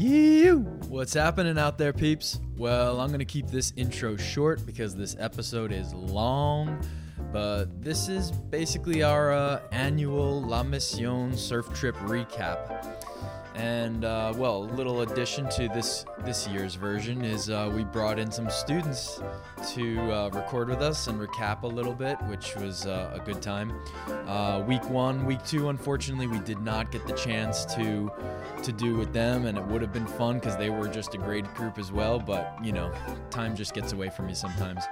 You! What's happening out there, peeps? Well, I'm going to keep this intro short because this episode is long, but this is basically our uh, annual La Misión surf trip recap. And uh, well, a little addition to this this year's version is uh, we brought in some students to uh, record with us and recap a little bit, which was uh, a good time. Uh, week one, week two, unfortunately, we did not get the chance to to do with them, and it would have been fun because they were just a great group as well. But you know, time just gets away from me sometimes.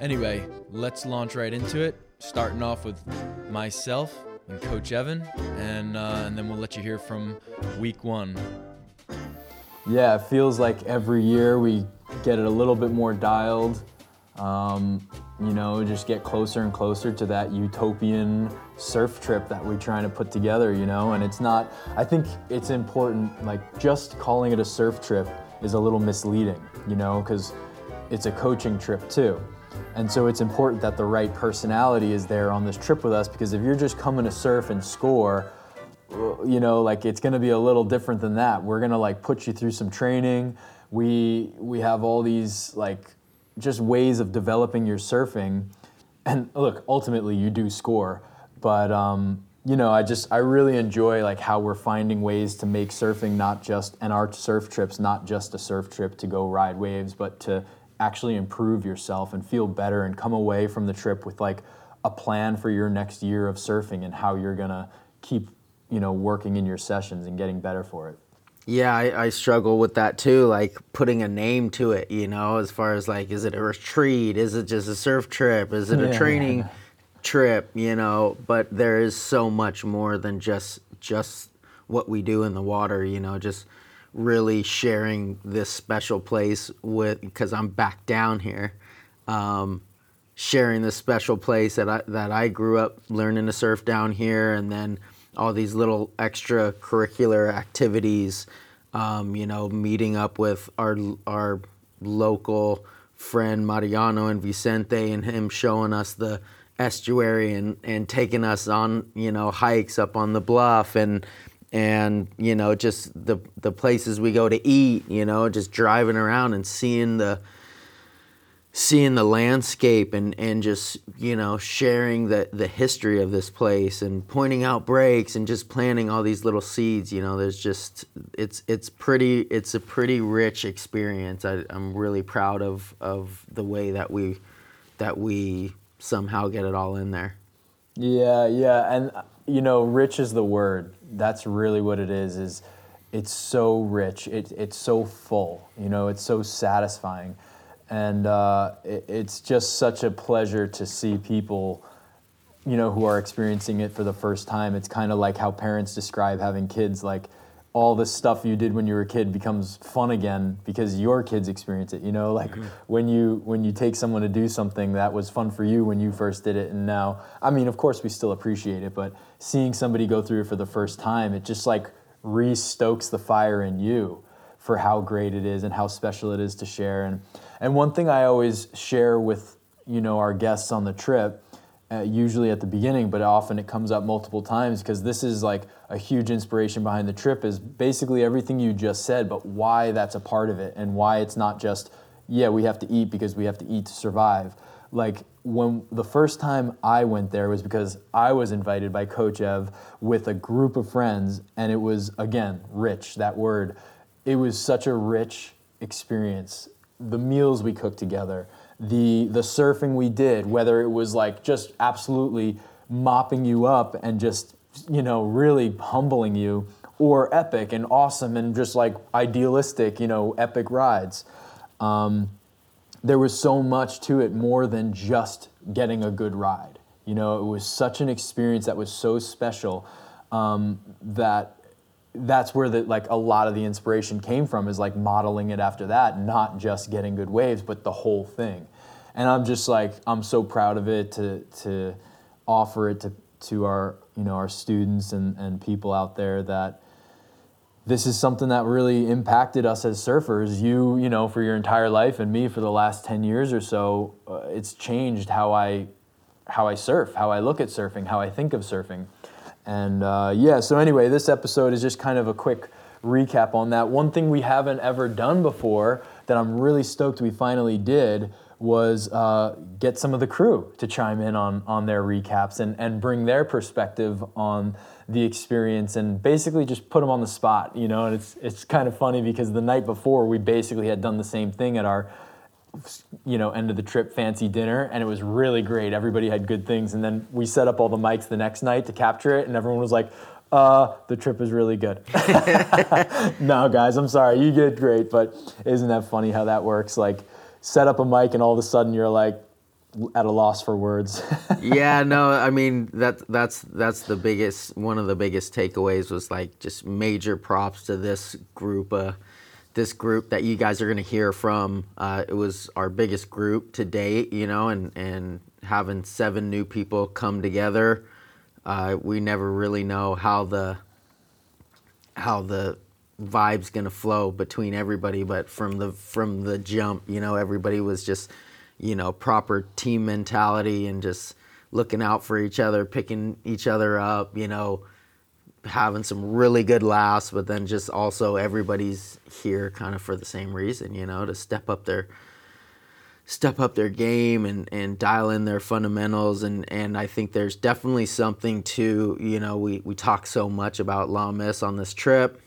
Anyway, let's launch right into it. Starting off with myself and Coach Evan, and uh, and then we'll let you hear from week one. Yeah, it feels like every year we get it a little bit more dialed. Um, you know, just get closer and closer to that utopian surf trip that we're trying to put together, you know, and it's not, I think it's important, like, just calling it a surf trip is a little misleading, you know, because it's a coaching trip too. And so it's important that the right personality is there on this trip with us because if you're just coming to surf and score, you know, like it's going to be a little different than that. We're going to like put you through some training. We we have all these like just ways of developing your surfing. And look, ultimately you do score, but um, you know, I just I really enjoy like how we're finding ways to make surfing not just and our surf trips not just a surf trip to go ride waves, but to actually improve yourself and feel better and come away from the trip with like a plan for your next year of surfing and how you're gonna keep you know working in your sessions and getting better for it. Yeah I, I, struggle with that too like putting a name to it you know as far as like is it a retreat? Is it just a surf trip? Is it a yeah. training trip you know but there is so much more than just just what we do in the water you know just really sharing this special place with because I'm back down here, um, sharing this special place that I that I grew up learning to surf down here, and then all these little extracurricular activities. Um, you know, meeting up with our our local friend Mariano and Vicente, and him showing us the estuary and, and taking us on you know hikes up on the bluff and and you know just the the places we go to eat you know just driving around and seeing the seeing the landscape and and just you know sharing the the history of this place and pointing out breaks and just planting all these little seeds you know there's just it's it's pretty it's a pretty rich experience. I, i'm really proud of of the way that we that we somehow get it all in there. Yeah yeah and you know rich is the word. That's really what it is is it's so rich. It, it's so full you know it's so satisfying. And uh, it, it's just such a pleasure to see people you know who are experiencing it for the first time. It's kind of like how parents describe having kids like all the stuff you did when you were a kid becomes fun again because your kids experience it you know like mm-hmm. when you when you take someone to do something that was fun for you when you first did it and now i mean of course we still appreciate it but seeing somebody go through it for the first time it just like re-stokes the fire in you for how great it is and how special it is to share and and one thing i always share with you know our guests on the trip uh, usually at the beginning, but often it comes up multiple times because this is like a huge inspiration behind the trip is basically everything you just said, but why that's a part of it and why it's not just, yeah, we have to eat because we have to eat to survive. Like when the first time I went there was because I was invited by Coach Ev with a group of friends, and it was, again, rich, that word. It was such a rich experience. The meals we cooked together, the the surfing we did, whether it was like just absolutely mopping you up and just you know really humbling you, or epic and awesome and just like idealistic, you know, epic rides. Um, there was so much to it more than just getting a good ride. You know, it was such an experience that was so special um, that that's where the like a lot of the inspiration came from is like modeling it after that not just getting good waves but the whole thing and i'm just like i'm so proud of it to to offer it to to our you know our students and and people out there that this is something that really impacted us as surfers you you know for your entire life and me for the last 10 years or so uh, it's changed how i how i surf how i look at surfing how i think of surfing and uh, yeah, so anyway, this episode is just kind of a quick recap on that. One thing we haven't ever done before that I'm really stoked we finally did was uh, get some of the crew to chime in on, on their recaps and, and bring their perspective on the experience and basically just put them on the spot, you know. And it's it's kind of funny because the night before we basically had done the same thing at our you know end of the trip fancy dinner and it was really great everybody had good things and then we set up all the mics the next night to capture it and everyone was like uh, the trip is really good. no, guys, I'm sorry. You did great, but isn't that funny how that works? Like, set up a mic and all of a sudden you're like at a loss for words. yeah, no, I mean that that's that's the biggest one of the biggest takeaways was like just major props to this group uh this group that you guys are going to hear from. Uh, it was our biggest group to date, you know, and and having seven new people come together. Uh, we never really know how the how the vibes gonna flow between everybody, but from the from the jump, you know, everybody was just, you know, proper team mentality and just looking out for each other, picking each other up, you know, having some really good laughs, but then just also everybody's here kind of for the same reason, you know, to step up their step up their game and, and dial in their fundamentals. And, and I think there's definitely something to, you know, we, we talk so much about La Miss on this trip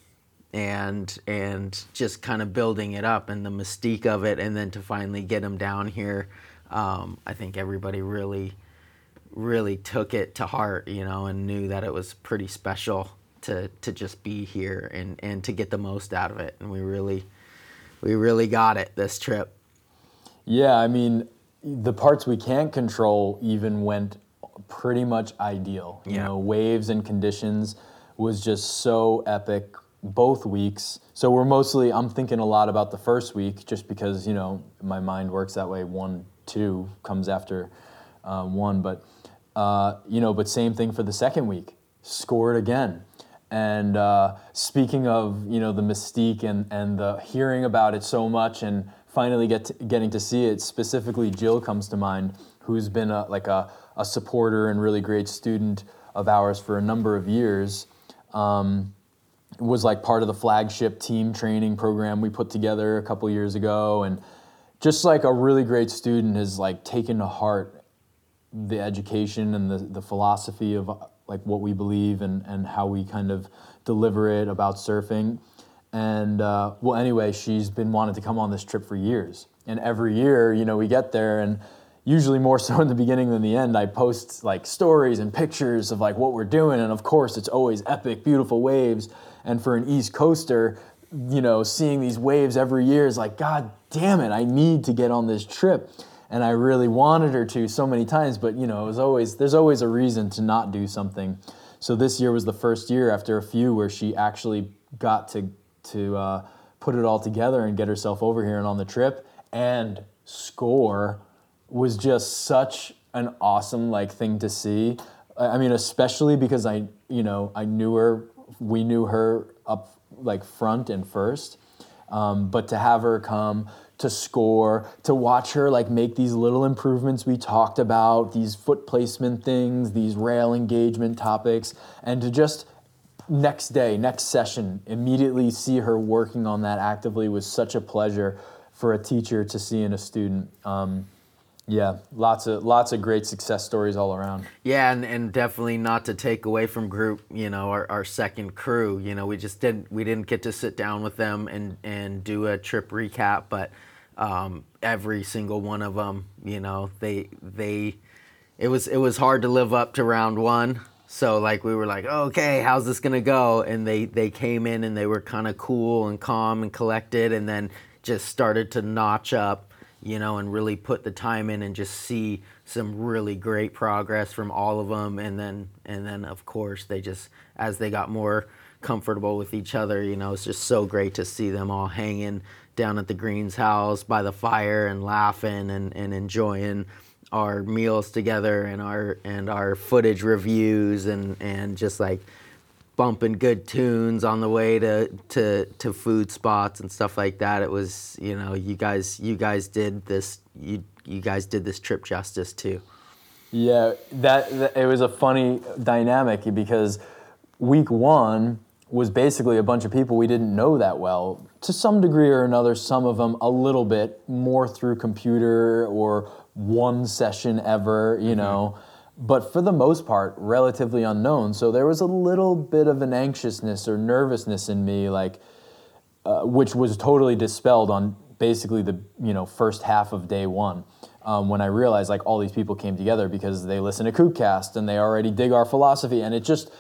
and and just kind of building it up and the mystique of it, and then to finally get him down here, um, I think everybody really really took it to heart, you know, and knew that it was pretty special to to just be here and and to get the most out of it, and we really we really got it this trip. Yeah, I mean, the parts we can't control even went pretty much ideal. You Yeah. know, waves and conditions was just so epic both weeks. So we're mostly I'm thinking a lot about the first week just because, you know, my mind works that way. One, two comes after um, one, but uh, you know, but same thing for the second week. Scored again. And uh, speaking of, you know, the mystique and, and the hearing about it so much and finally get to, getting to see it, specifically Jill comes to mind, who's been a, like a, a supporter and really great student of ours for a number of years. Um, was like part of the flagship team training program we put together a couple years ago and just like a really great student has like taken to heart the education and the, the philosophy of like what we believe and, and how we kind of deliver it about surfing. And uh, well anyway she's been wanting to come on this trip for years. And every year you know we get there and usually more so in the beginning than the end i post like stories and pictures of like what we're doing. And of course it's always epic beautiful waves and for an east coaster you know seeing these waves every year is like god damn it i need to get on this trip. And i really wanted her to so many times but you know it was always there's always a reason to not do something. So this year was the first year after a few where she actually got to to uh, put it all together and get herself over here and on the trip. And score was just such an awesome like thing to see. I mean, especially because I, you know, I knew her, we knew her up like front and first, um, but to have her come to score, to watch her like make these little improvements we talked about, these foot placement things, these rail engagement topics, and to just next day, next session, immediately see her working on that actively was such a pleasure for a teacher to see in a student. Um, yeah, lots of lots of great success stories all around. Yeah, and, and definitely not to take away from group, you know, our, our second crew. You know, we just didn't we didn't get to sit down with them and and do a trip recap, but um, every single one of them, you know, they they it was it was hard to live up to round one. So like we were like, okay, how's this gonna go? And they they came in and they were kind of cool and calm and collected, and then just started to notch up you know, and really put the time in and just see some really great progress from all of them. And then, and then of course, they just, as they got more comfortable with each other, you know, it's just so great to see them all hanging down at the Greens house by the fire and laughing and, and enjoying our meals together and our, and our footage reviews and, and just like, bumping good tunes on the way to, to, to food spots and stuff like that. It was, you know, you guys you guys did this you you guys did this trip justice too. Yeah, that, that it was a funny dynamic because week one was basically a bunch of people we didn't know that well. To some degree or another, some of them a little bit more through computer or one session ever, you mm-hmm. know. But for the most part, relatively unknown. So there was a little bit of an anxiousness or nervousness in me, like, uh, which was totally dispelled on basically the you know first half of day one um, when I realized like all these people came together because they listen to KookCast and they already dig our philosophy, and it just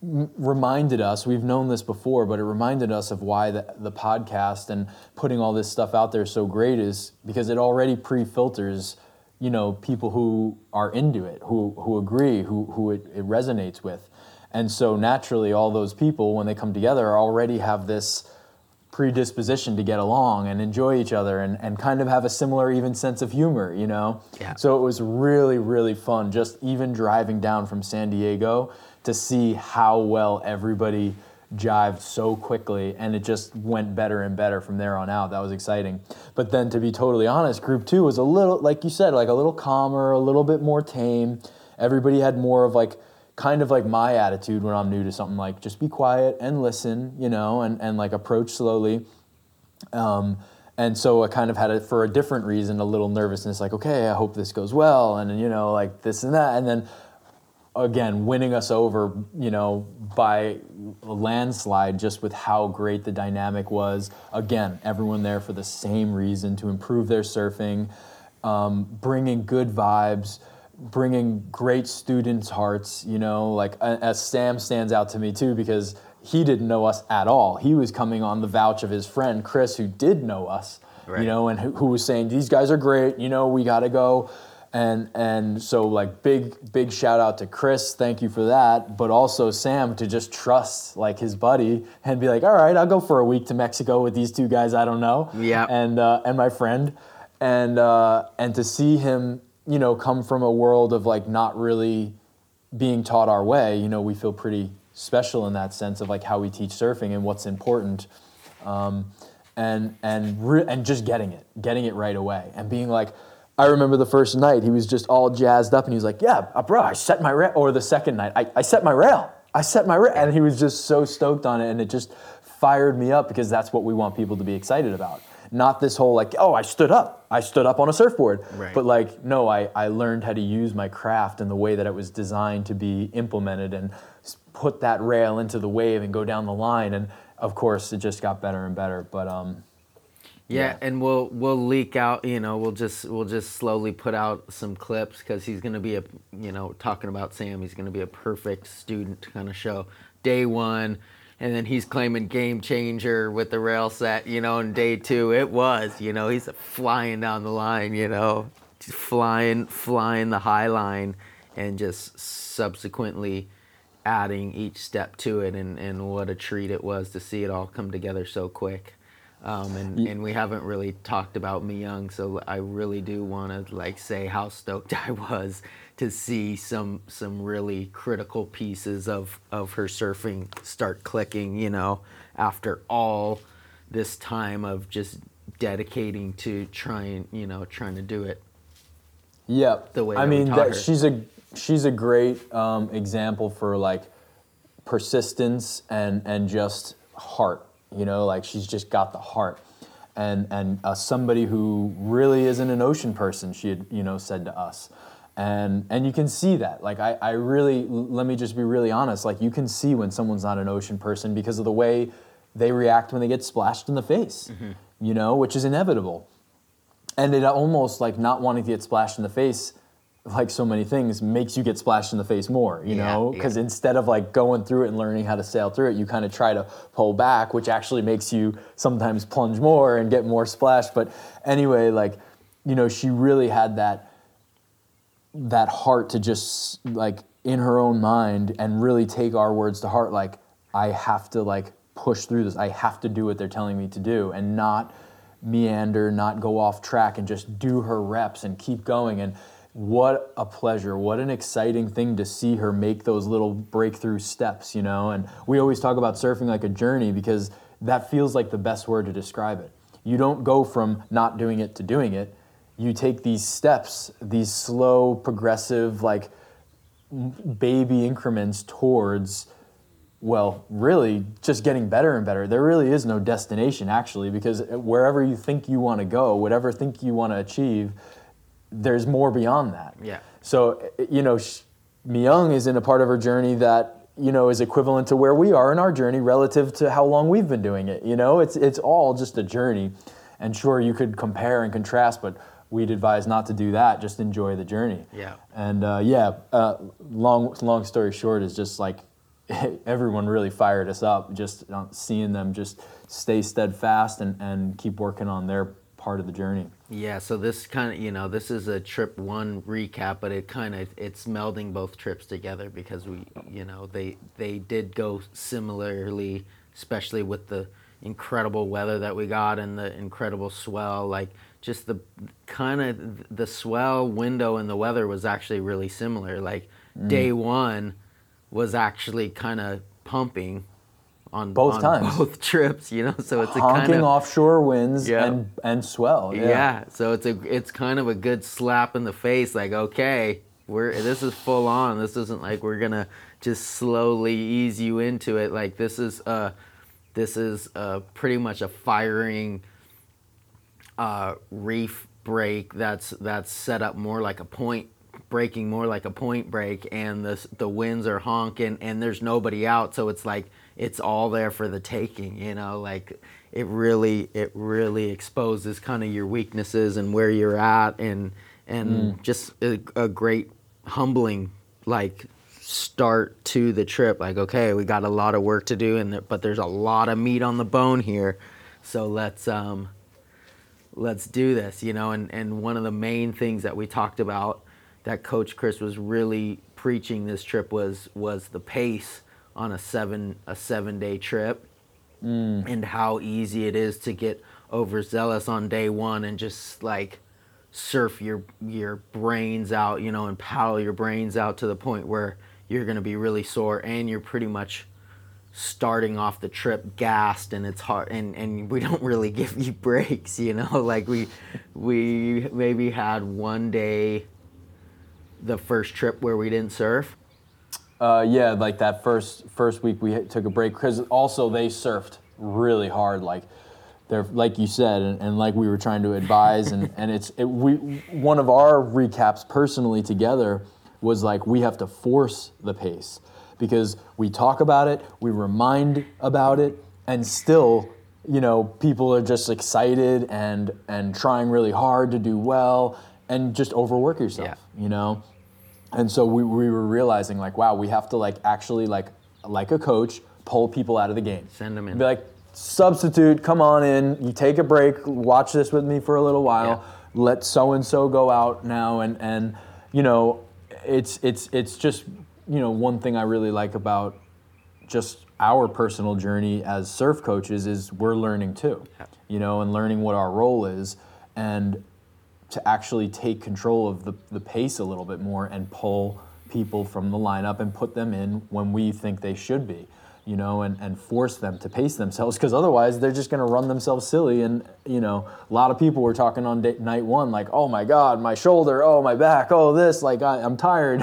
reminded us. We've known this before, but it reminded us of why the, the podcast and putting all this stuff out there so great is because it already pre-filters, you know, people who are into it, who who agree, who who it, it resonates with, and so naturally, all those people when they come together already have this predisposition to get along and enjoy each other and, and kind of have a similar even sense of humor you know Yeah. so it was really really fun just even driving down from san diego to see how well everybody jived so quickly and it just went better and better from there on out that was exciting but then to be totally honest group two was a little like you said like a little calmer a little bit more tame everybody had more of like kind of like my attitude when I'm new to something like just be quiet and listen, you know, and, and like approach slowly. Um, and so I kind of had it for a different reason, a little nervousness, like, okay, I hope this goes well, and you know, like this and that. And then again, winning us over, you know, by a landslide just with how great the dynamic was. Again, everyone there for the same reason to improve their surfing, um, bringing good vibes, bringing great students' hearts, you know, like as Sam stands out to me too because he didn't know us at all. He was coming on the vouch of his friend Chris, who did know us, Right. you know, and who, who was saying these guys are great. You know, we got to go, and and so like big big shout out to Chris, thank you for that. But also Sam to just trust like his buddy and be like, all right, I'll go for a week to Mexico with these two guys I don't know, Yeah. and uh, and my friend, and uh, and to see him, you know, come from a world of like not really being taught our way, you know, we feel pretty special in that sense of like how we teach surfing and what's important, um, and and re- and just getting it, getting it right away, and being like, I remember the first night he was just all jazzed up and he was like, yeah, uh, bro, I set my rail, or the second night, I, I set my rail, I set my rail, and he was just so stoked on it, and it just fired me up because that's what we want people to be excited about. Not this whole like, oh, I stood up, I stood up on a surfboard, Right. but like no I, I learned how to use my craft in the way that it was designed to be implemented and put that rail into the wave and go down the line and of course it just got better and better but um Yeah, Yeah. and we'll we'll leak out. You know, we'll just we'll just slowly put out some clips because he's gonna be a you know talking about Sam. He's gonna be a perfect student kind of show day one, and then he's claiming game changer with the rail set. You know, and day two it was. You know, he's flying down the line. You know, just flying flying the high line, and just subsequently adding each step to it and, and what a treat it was to see it all come together so quick um, and, and we haven't really talked about Mi Young, so I really do want to like say how stoked I was to see some some really critical pieces of of her surfing start clicking. You know, after all this time of just dedicating to trying, you know, trying to do it. Yep. The way I mean that she's a she's a great um, example for like persistence and and just heart you know like she's just got the heart. And and uh, somebody who really isn't an ocean person she had you know said to us. And and you can see that. Like I, I really let me just be really honest. Like you can see when someone's not an ocean person because of the way they react when they get splashed in the face you know which is inevitable. And it almost like not wanting to get splashed in the face like so many things makes you get splashed in the face more you Yeah, know? yeah. because instead of like going through it and learning how to sail through it you kind of try to pull back which actually makes you sometimes plunge more and get more splashed. But anyway like you know she really had that that heart to just like in her own mind and really take our words to heart like i have to like push through this. I have to do what they're telling me to do and not meander not go off track and just do her reps and keep going. And what a pleasure what an exciting thing to see her make those little breakthrough steps you know? And we always talk about surfing like a journey because that feels like the best word to describe it. You don't go from not doing it to doing it. You take these steps, these slow, progressive, like baby increments towards well, really just getting better and better. There really is no destination actually, because wherever you think you want to go, whatever think you want to achieve, there's more beyond that. Yeah. So you know, Myung is in a part of her journey that you know is equivalent to where we are in our journey relative to how long we've been doing it. You know, it's it's all just a journey, and sure you could compare and contrast, but we'd advise not to do that. Just enjoy the journey. Yeah. And uh, yeah, uh, long long story short is just like everyone really fired us up just seeing them just stay steadfast and, and keep working on their part of the journey. Yeah, so this kind of, you know, this is a trip one recap, but it kind of it's melding both trips together because we, you know, they they did go similarly, especially with the incredible weather that we got and the incredible swell like just the kind of the swell window and the weather was actually really similar like mm. day 1 was actually kind of pumping on both on times, both trips. You know, so it's honking a kind of offshore winds yeah. and and swell. Yeah. yeah. so it's a it's kind of a good slap in the face. Like, okay, we're this is full on. This isn't like we're gonna just slowly ease you into it. Like this is uh this is uh pretty much a firing uh reef break that's that's set up more like a point breaking more like a point break and the the winds are honking and there's nobody out so it's like it's all there for the taking you know like it really it really exposes kind of your weaknesses and where you're at and and mm. just a, a great humbling like start to the trip. Like okay we got a lot of work to do and but there's a lot of meat on the bone here. So let's um let's do this you know and and one of the main things that we talked about that Coach Chris was really preaching this trip was was the pace on a seven a seven day trip mm. and how easy it is to get overzealous on day one and just like surf your your brains out, you know, and paddle your brains out to the point where you're going to be really sore and you're pretty much starting off the trip gassed and it's hard and, and we don't really give you breaks you know like we we maybe had one day the first trip where we didn't surf? Uh, yeah, like that first first week we took a break because also they surfed really hard, like they're like you said, and, and like we were trying to advise, and and it's it, we one of our recaps personally together was like we have to force the pace because we talk about it, we remind about it, and still you know people are just excited and and trying really hard to do well and just overwork yourself, yeah. you know? And so we, we were realizing like, wow, we have to like actually like, like a coach, pull people out of the game. Send them in. Be like, substitute, come on in, you take a break, watch this with me for a little while, yeah. let so-and-so go out now. And, and, you know, it's, it's, it's just, you know, one thing I really like about just our personal journey as surf coaches is we're learning too, you know, and learning what our role is. And to actually take control of the, the pace a little bit more and pull people from the lineup and put them in when we think they should be you know, and, and force them to pace themselves because otherwise they're just going to run themselves silly. And, you know, a lot of people were talking on day, night one, like, oh my God, my shoulder, oh my back, oh this, like, I, am tired.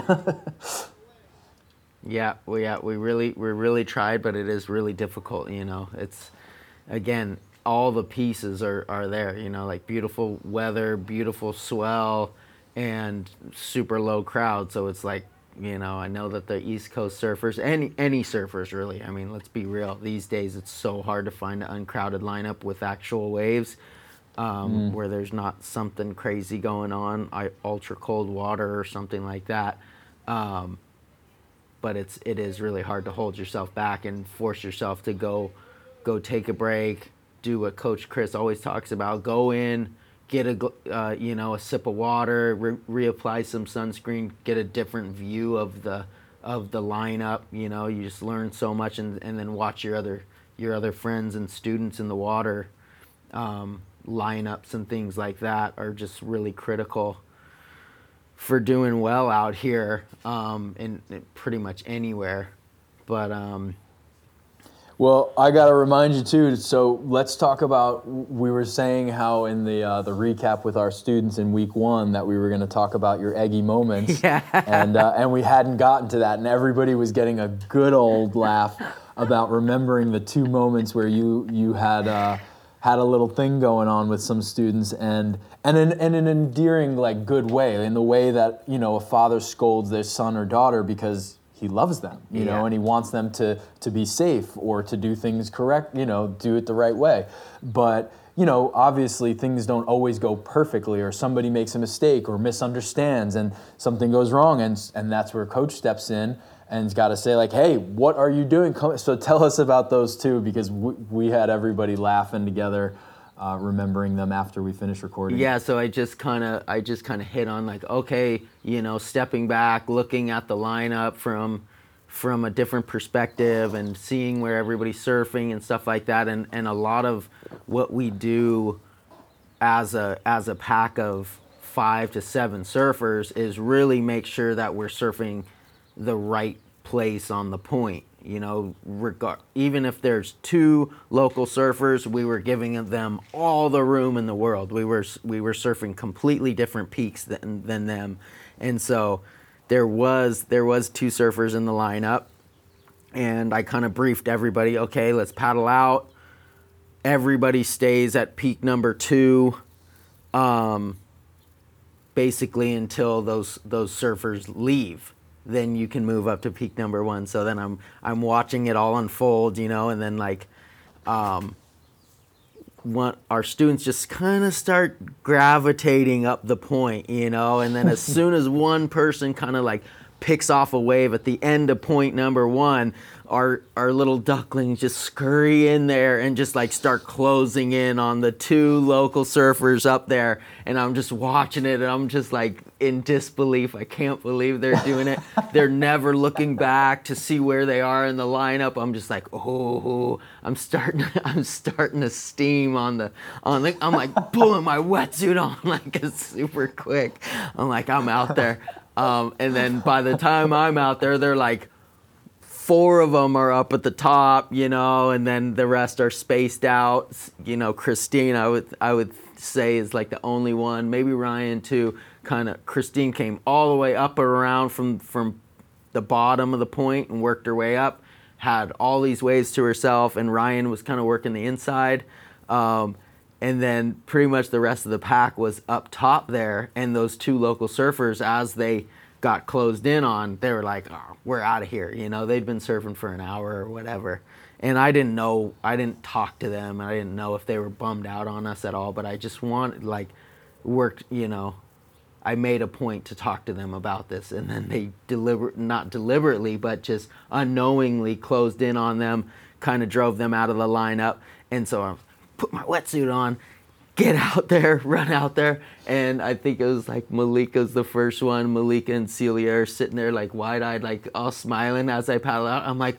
yeah, we, yeah, we really, we really tried, but it is really difficult, you know. It's, again, all the pieces are, are there, you know, like beautiful weather, beautiful swell, and super low crowd. So it's like, you know, I know that the East Coast surfers, any any surfers really, I mean, let's be real. These days, it's so hard to find an uncrowded lineup with actual waves, um, mm. where there's not something crazy going on, ultra cold water or something like that. Um, but it's it is really hard to hold yourself back and force yourself to go go take a break, do what Coach Chris always talks about: go in, get a uh, you know a sip of water, re- reapply some sunscreen, get a different view of the of the lineup. You know, you just learn so much, and, and then watch your other your other friends and students in the water. Um, lineups and things like that are just really critical for doing well out here um, in, pretty much anywhere. But um, Well, I got to remind you too. So let's talk about. We were saying how in the uh, the recap with our students in week one that we were going to talk about your eggy moments, Yeah. and uh, and we hadn't gotten to that, and everybody was getting a good old laugh about remembering the two moments where you you had. Uh, had a little thing going on with some students and and in, in an endearing like good way in the way that you know a father scolds their son or daughter because he loves them you know and he wants them to to be safe or to do things correct you know do it the right way. But you know obviously things don't always go perfectly or somebody makes a mistake or misunderstands and something goes wrong and and that's where coach steps in and's got to say like hey what are you doing? Come, so tell us about those two because we, we had everybody laughing together uh, remembering them after we finished recording? Yeah, so I just kind of I just kind of hit on like okay, you know, stepping back, looking at the lineup from from a different perspective and seeing where everybody's surfing and stuff like that. And and a lot of what we do as a as a pack of 5 to 7 surfers is really make sure that we're surfing the right place on the point you know regard even if there's two local surfers we were giving them all the room in the world. We were we were surfing completely different peaks than than them. And so there was there was two surfers in the lineup and I kind of briefed everybody okay let's paddle out. Everybody stays at peak number 2 um basically until those those surfers leave then you can move up to peak number one. So then i'm i'm watching it all unfold you know and then like um one, our students just kind of start gravitating up the point you know and then as soon as one person kind of like picks off a wave at the end of point number one our our little ducklings just scurry in there and just like start closing in on the two local surfers up there. And i'm just watching it and i'm just like in disbelief. I can't believe they're doing it. They're never looking back to see where they are in the lineup. I'm just like oh. I'm starting i'm starting to steam on the on the i'm like pulling my wetsuit on like it's super quick. I'm like i'm out there. Um, and then by the time i'm out there they're like four of them are up at the top, you know, and then the rest are spaced out. You know, Christine, I would I would say is like the only one. Maybe Ryan too. Kind of Christine came all the way up around from from the bottom of the point and worked her way up. Had all these waves to herself, and Ryan was kind of working the inside. Um, and then pretty much the rest of the pack was up top there, and those two local surfers as they got closed in on, they were like, oh, "We're out of here." You know, they'd been surfing for an hour or whatever, and I didn't know. I didn't talk to them. I didn't know if they were bummed out on us at all. But I just wanted, like, worked. You know, I made a point to talk to them about this, and then they deliberate, not deliberately, but just unknowingly closed in on them, kind of drove them out of the lineup, and so I put my wetsuit on, get out there, run out there, and I think it was like Malika's the first one. Malika and Celia are sitting there like wide-eyed, like all smiling as I paddle out. I'm like,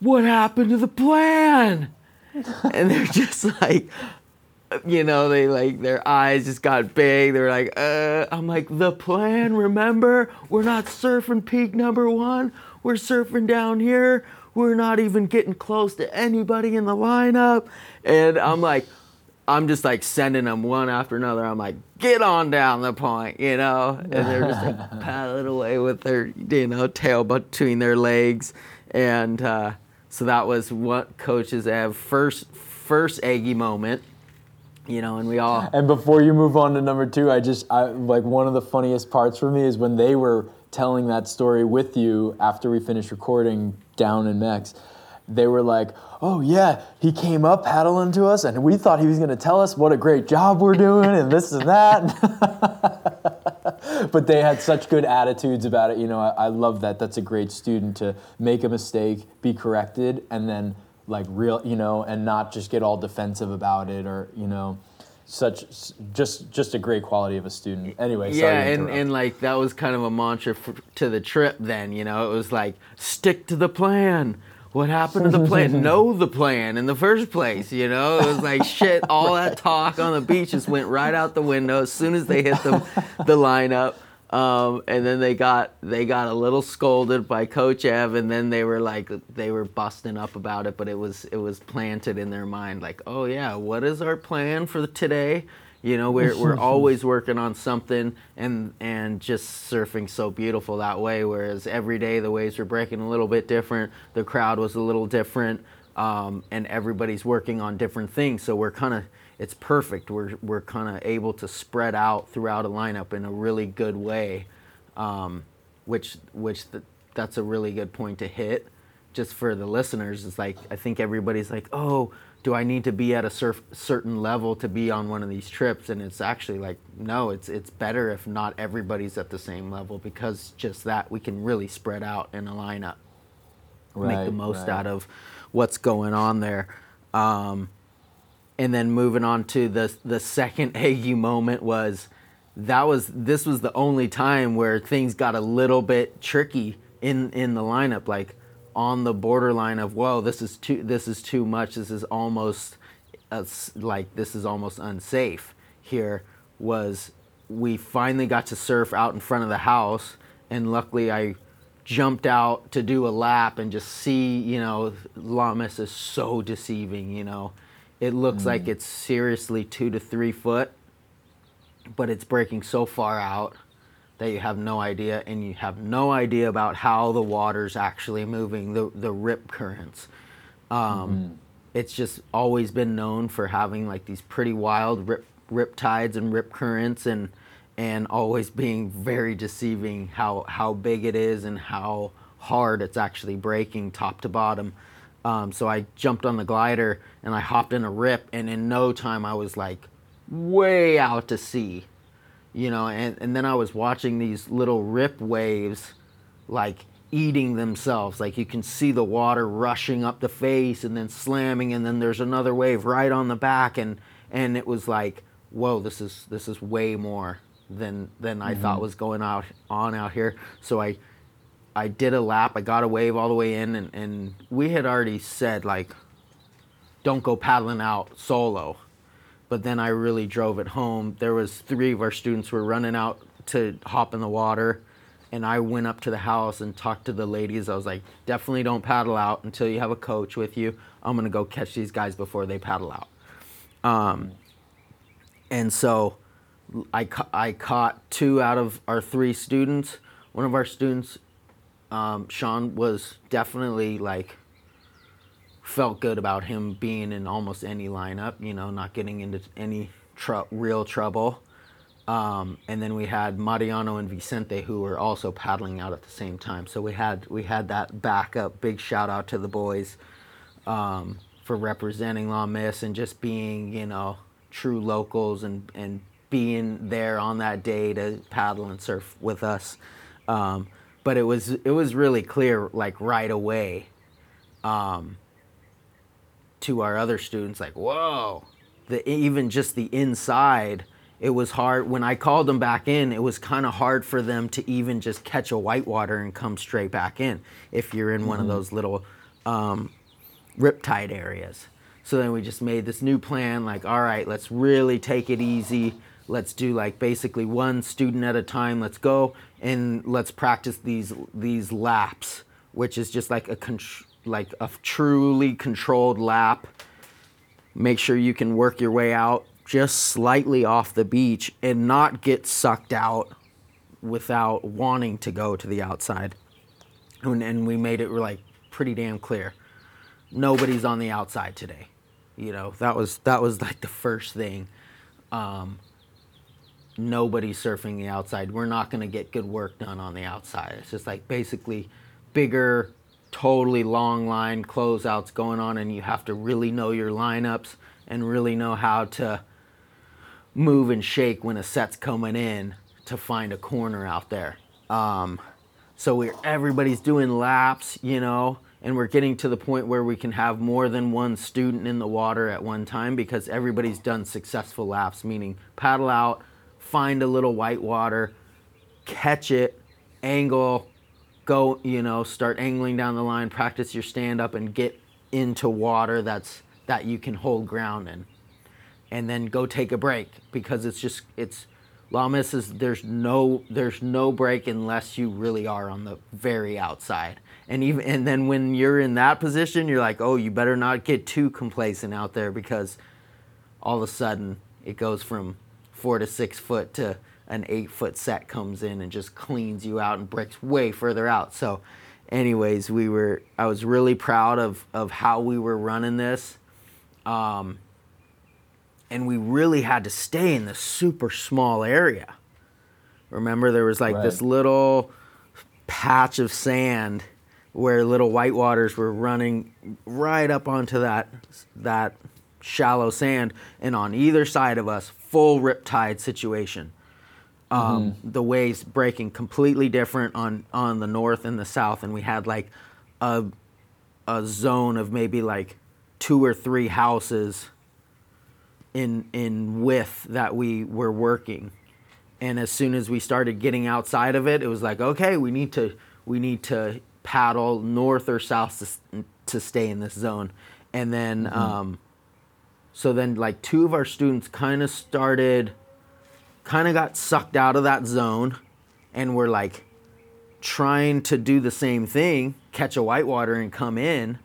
"What happened to the plan?" and they're just like you know, they like their eyes just got big. They're like, uh, I'm like, the plan, remember? We're not surfing peak number one. We're surfing down here. We're not even getting close to anybody in the lineup. And I'm like, I'm just like sending them one after another. I'm like, get on down the point, you know? And they're just like paddling away with their, you know, tail between their legs. And uh, so that was what Coach Ev's first, first eggy moment you know, and we all. And before you move on to number two, I just I, like one of the funniest parts for me is when they were telling that story with you after we finished recording down in Mex. They were like, "Oh yeah, he came up paddling to us, and we thought he was going to tell us what a great job we're doing and this and that." but they had such good attitudes about it. You know, I, I love that. That's a great student to make a mistake, be corrected, and then like real, you know, and not just get all defensive about it or you know, such just just a great quality of a student. Anyway, yeah, and, and like that was kind of a mantra for, to the trip. Then you know, it was like stick to the plan. What happened to the plan? know the plan in the first place. You know, it was like shit. All that talk on the beach just went right out the window as soon as they hit the the lineup. Um, and then they got they got a little scolded by Coach Ev, and then they were like they were busting up about it, but it was it was planted in their mind like, oh yeah, what is our plan for today? You know, we're we're always working on something, and and just surfing so beautiful that way. Whereas every day the waves were breaking a little bit different, the crowd was a little different, um, and everybody's working on different things. So we're kind of it's perfect. We're we're kind of able to spread out throughout a lineup in a really good way, um, which which the, that's a really good point to hit. Just for the listeners, it's like I think everybody's like, oh, do I need to be at a surf, certain level to be on one of these trips? And it's actually like, no, it's it's better if not everybody's at the same level because just that we can really spread out in a lineup, right, make the most right. out of what's going on there. Um, and then moving on to the the second eggy moment was that was this was the only time where things got a little bit tricky in in the lineup like on the borderline of whoa this is too this is too much. This is almost uh, like this is almost unsafe. Here was we finally got to surf out in front of the house and luckily I jumped out to do a lap and just see you know Lamis is so deceiving you know? It looks mm. like it's seriously two to three foot, but it's breaking so far out that you have no idea, and you have no idea about how the water's actually moving, the, the rip currents. Um, mm-hmm. It's just always been known for having like these pretty wild rip, rip tides and rip currents, and and always being very deceiving how how big it is and how hard it's actually breaking top to bottom. Um, so I jumped on the glider and I hopped in a rip, and in no time I was like way out to sea, you know. And, and then I was watching these little rip waves like eating themselves. Like you can see the water rushing up the face and then slamming, and then there's another wave right on the back, and and it was like, whoa, this is this is way more than than I mm-hmm. thought was going out on out here. So I I did a lap. I got a wave all the way in, and, and we had already said like, don't go paddling out solo. But then I really drove it home. There was three of our students were running out to hop in the water, and I went up to the house and talked to the ladies. I was like, definitely don't paddle out until you have a coach with you. I'm gonna go catch these guys before they paddle out. Um, and so I, ca- I caught two out of our three students. One of our students um, Sean was definitely like felt good about him being in almost any lineup. You know, not getting into any tr- real trouble. Um, and then we had Mariano and Vicente who were also paddling out at the same time. So we had we had that backup. Big shout out to the boys um, for representing La Miss and just being you know true locals and and being there on that day to paddle and surf with us. Um, but it was it was really clear like right away um, to our other students like whoa the even just the inside it was hard when i called them back in it was kind of hard for them to even just catch a whitewater and come straight back in if you're in mm-hmm. one of mm-hmm. those little um, riptide areas so then we just made this new plan like all right let's really take it easy let's do like basically one student at a time let's go and let's practice these these laps which is just like a con- like a truly controlled lap. Make sure you can work your way out just slightly off the beach and not get sucked out without wanting to go to the outside. And, and we made it like pretty damn clear. Nobody's on the outside today you know? That was that was like the first thing. Um, nobody's surfing the outside. We're not going to get good work done on the outside. It's just like basically bigger, totally long line closeouts going on, and you have to really know your lineups and really know how to move and shake when a set's coming in to find a corner out there. Um, so we're everybody's doing laps, you know, and we're getting to the point where we can have more than one student in the water at one time because everybody's done successful laps, meaning paddle out, find a little white water, catch it, angle, go, you know, start angling down the line, practice your stand up and get into water that's that you can hold ground in. And then go take a break because it's just it's Miss is there's no there's no break unless you really are on the very outside. And even and then when you're in that position, you're like, oh, you better not get too complacent out there because all of a sudden it goes from four to six foot to an eight foot set comes in and just cleans you out and breaks way further out. So, anyways, we were I was really proud of of how we were running this. Um, and we really had to stay in this super small area. Remember, there was like Right. this little patch of sand where little whitewaters were running right up onto that that shallow sand, and on either side of us, full riptide situation. Um, The waves breaking completely different on on the north and the south, and we had like a a zone of maybe like two or three houses in in width that we were working. And as soon as we started getting outside of it it was like okay we need to we need to paddle north or south to, to stay in this zone. And then um, so then like two of our students kind of started kind of got sucked out of that zone and were like trying to do the same thing catch a whitewater and come in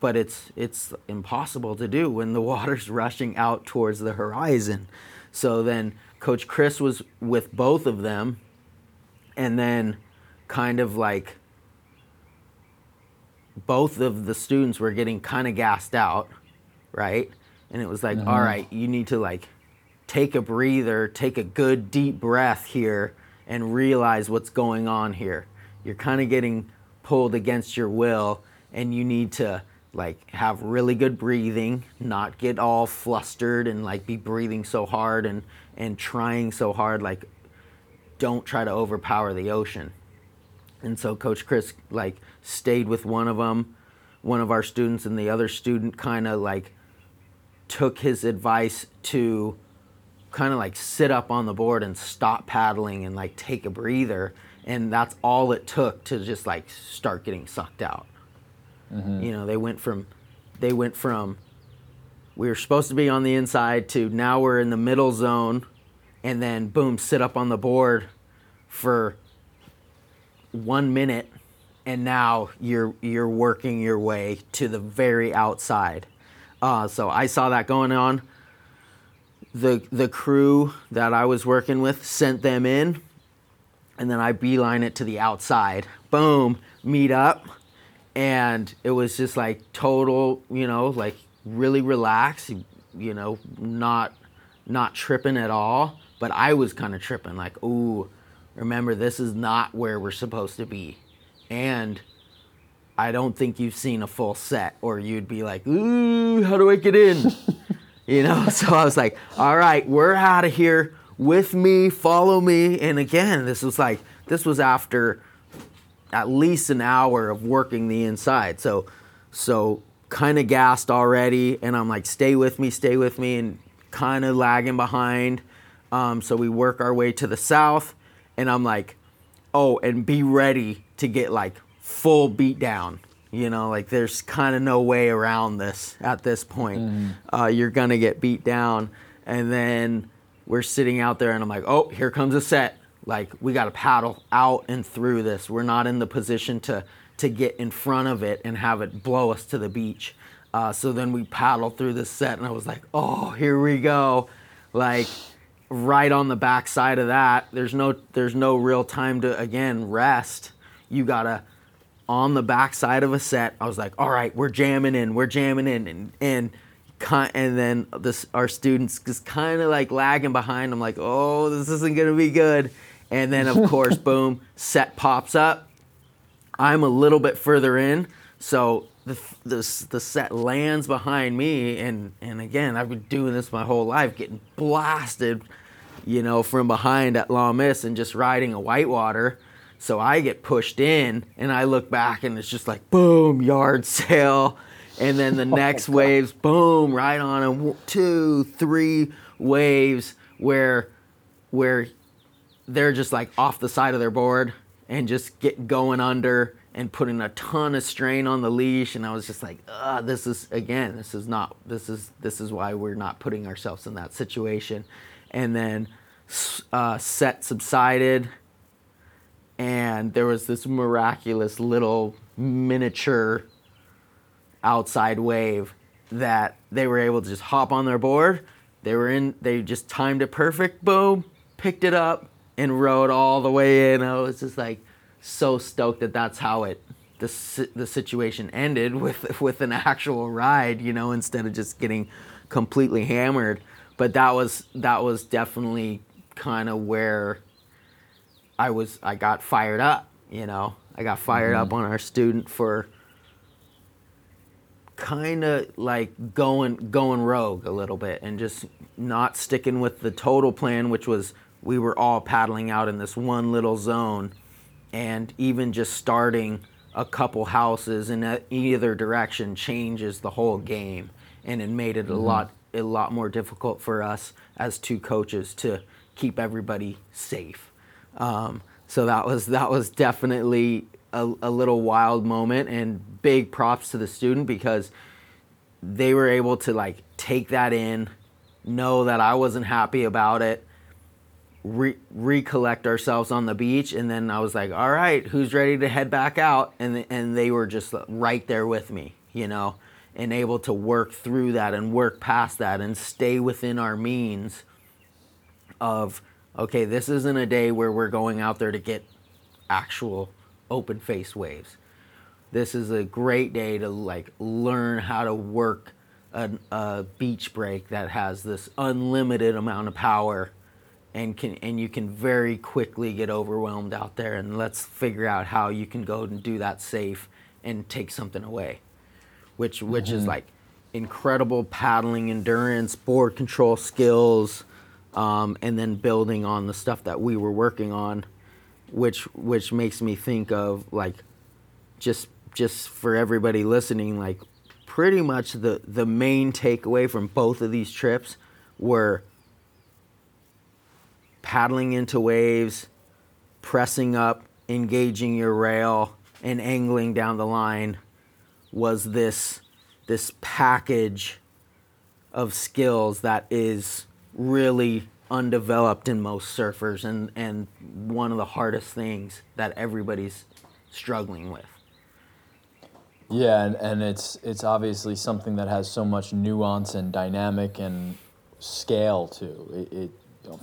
but it's it's impossible to do when the water's rushing out towards the horizon. So then coach Chris was with both of them and then kind of like both of the students were getting kind of gassed out, right? And it was like, mm-hmm. "All right, you need to like take a breather, take a good deep breath here and realize what's going on here. You're kind of getting pulled against your will and you need to like have really good breathing, not get all flustered and like be breathing so hard and and trying so hard like don't try to overpower the ocean. And so Coach Chris like stayed with one of them, one of our students, and the other student kind of like took his advice to kind of like sit up on the board and stop paddling and like take a breather. And that's all it took to just like start getting sucked out. You know, they went from they went from we were supposed to be on the inside to now we're in the middle zone and then boom sit up on the board for one minute and now you're you're working your way to the very outside uh, so i saw that going on the the crew that i was working with sent them in and then i beeline it to the outside. Boom meet up and it was just like total you know like really relaxed you know not not tripping at all but i was kind of tripping like ooh remember this is not where we're supposed to be. And i don't think you've seen a full set or you'd be like ooh how do i get in you know so i was like all right we're out of here with me follow me and again this was like this was after at least an hour of working the inside. So, so kind of gassed already, and I'm like, stay with me, stay with me, and kind of lagging behind. Um, so we work our way to the south, and I'm like, oh, and be ready to get like full beat down. You know, like there's kind of no way around this at this point. Uh, you're gonna get beat down, and then we're sitting out there, and I'm like, oh, here comes a set. Like we got to paddle out and through this. We're not in the position to to get in front of it and have it blow us to the beach. Uh, so then we paddled through the set and i was like oh here we go. Like right on the back side of that there's no there's no real time to again rest. You gotta on the backside of a set i was like all right we're jamming in we're jamming in and and and then this our students just kind of like lagging behind. I'm like oh this isn't gonna be good. And then of course boom set pops up. I'm a little bit further in so the, the, the set lands behind me and and again i've been doing this my whole life getting blasted you know from behind at La Miss and just riding a whitewater so i get pushed in and i look back and it's just like boom yard sail and then the next waves boom right on. A w- two three waves where where they're just like off the side of their board and just get going under and putting a ton of strain on the leash. And i was just like ah this is again this is not this is this is why we're not putting ourselves in that situation. And then uh, set subsided, and there was this miraculous little miniature outside wave that they were able to just hop on their board. They were in. They just timed it perfect. Boom, picked it up and rode all the way in. I was just like so stoked that that's how it the the situation ended with with an actual ride. You know, instead of just getting completely hammered. But that was that was definitely kind of where I was. I got fired up. You know, I got fired mm-hmm. up on our student for kind of like going going rogue a little bit and just not sticking with the total plan which was we were all paddling out in this one little zone and even just starting a couple houses in either direction changes the whole game and it made it mm-hmm. a lot a lot more difficult for us as two coaches to keep everybody safe um, so that was that was definitely a, a little wild moment and big props to the student because they were able to like take that in, know that I wasn't happy about it, re- recollect ourselves on the beach, and then I was like, "All right, who's ready to head back out?" And and they were just right there with me, you know, and able to work through that and work past that and stay within our means of okay, this isn't a day where we're going out there to get actual open face waves. This is a great day to like learn how to work a, a beach break that has this unlimited amount of power and can and you can very quickly get overwhelmed out there and let's figure out how you can go and do that safe and take something away which which mm-hmm. is like incredible paddling endurance board control skills um, and then building on the stuff that we were working on which which makes me think of like just just for everybody listening like pretty much the the main takeaway from both of these trips were paddling into waves pressing up engaging your rail and angling down the line was this this package of skills that is really undeveloped in most surfers and, and one of the hardest things that everybody's struggling with. Yeah, and, and it's it's obviously something that has so much nuance and dynamic and scale to It, it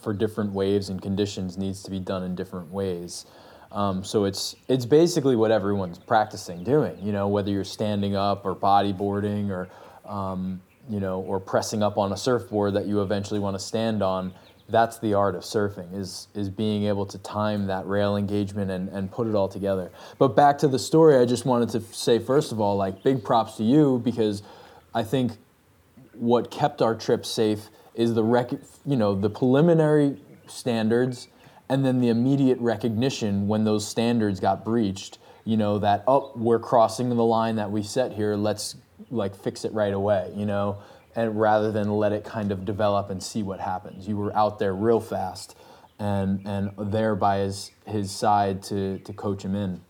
for different waves and conditions needs to be done in different ways. Um, so it's it's basically what everyone's practicing doing. You know, whether you're standing up or bodyboarding or um, you know or pressing up on a surfboard that you eventually want to stand on that's the art of surfing is is being able to time that rail engagement and, and put it all together. But back to the story i just wanted to say first of all like big props to you because i think what kept our trip safe is the rec- you know the preliminary standards and then the immediate recognition when those standards got breached. You know that oh we're crossing the line that we set here let's like fix it right away you know and rather than let it kind of develop and see what happens. You were out there real fast and and there by his his side to to coach him in.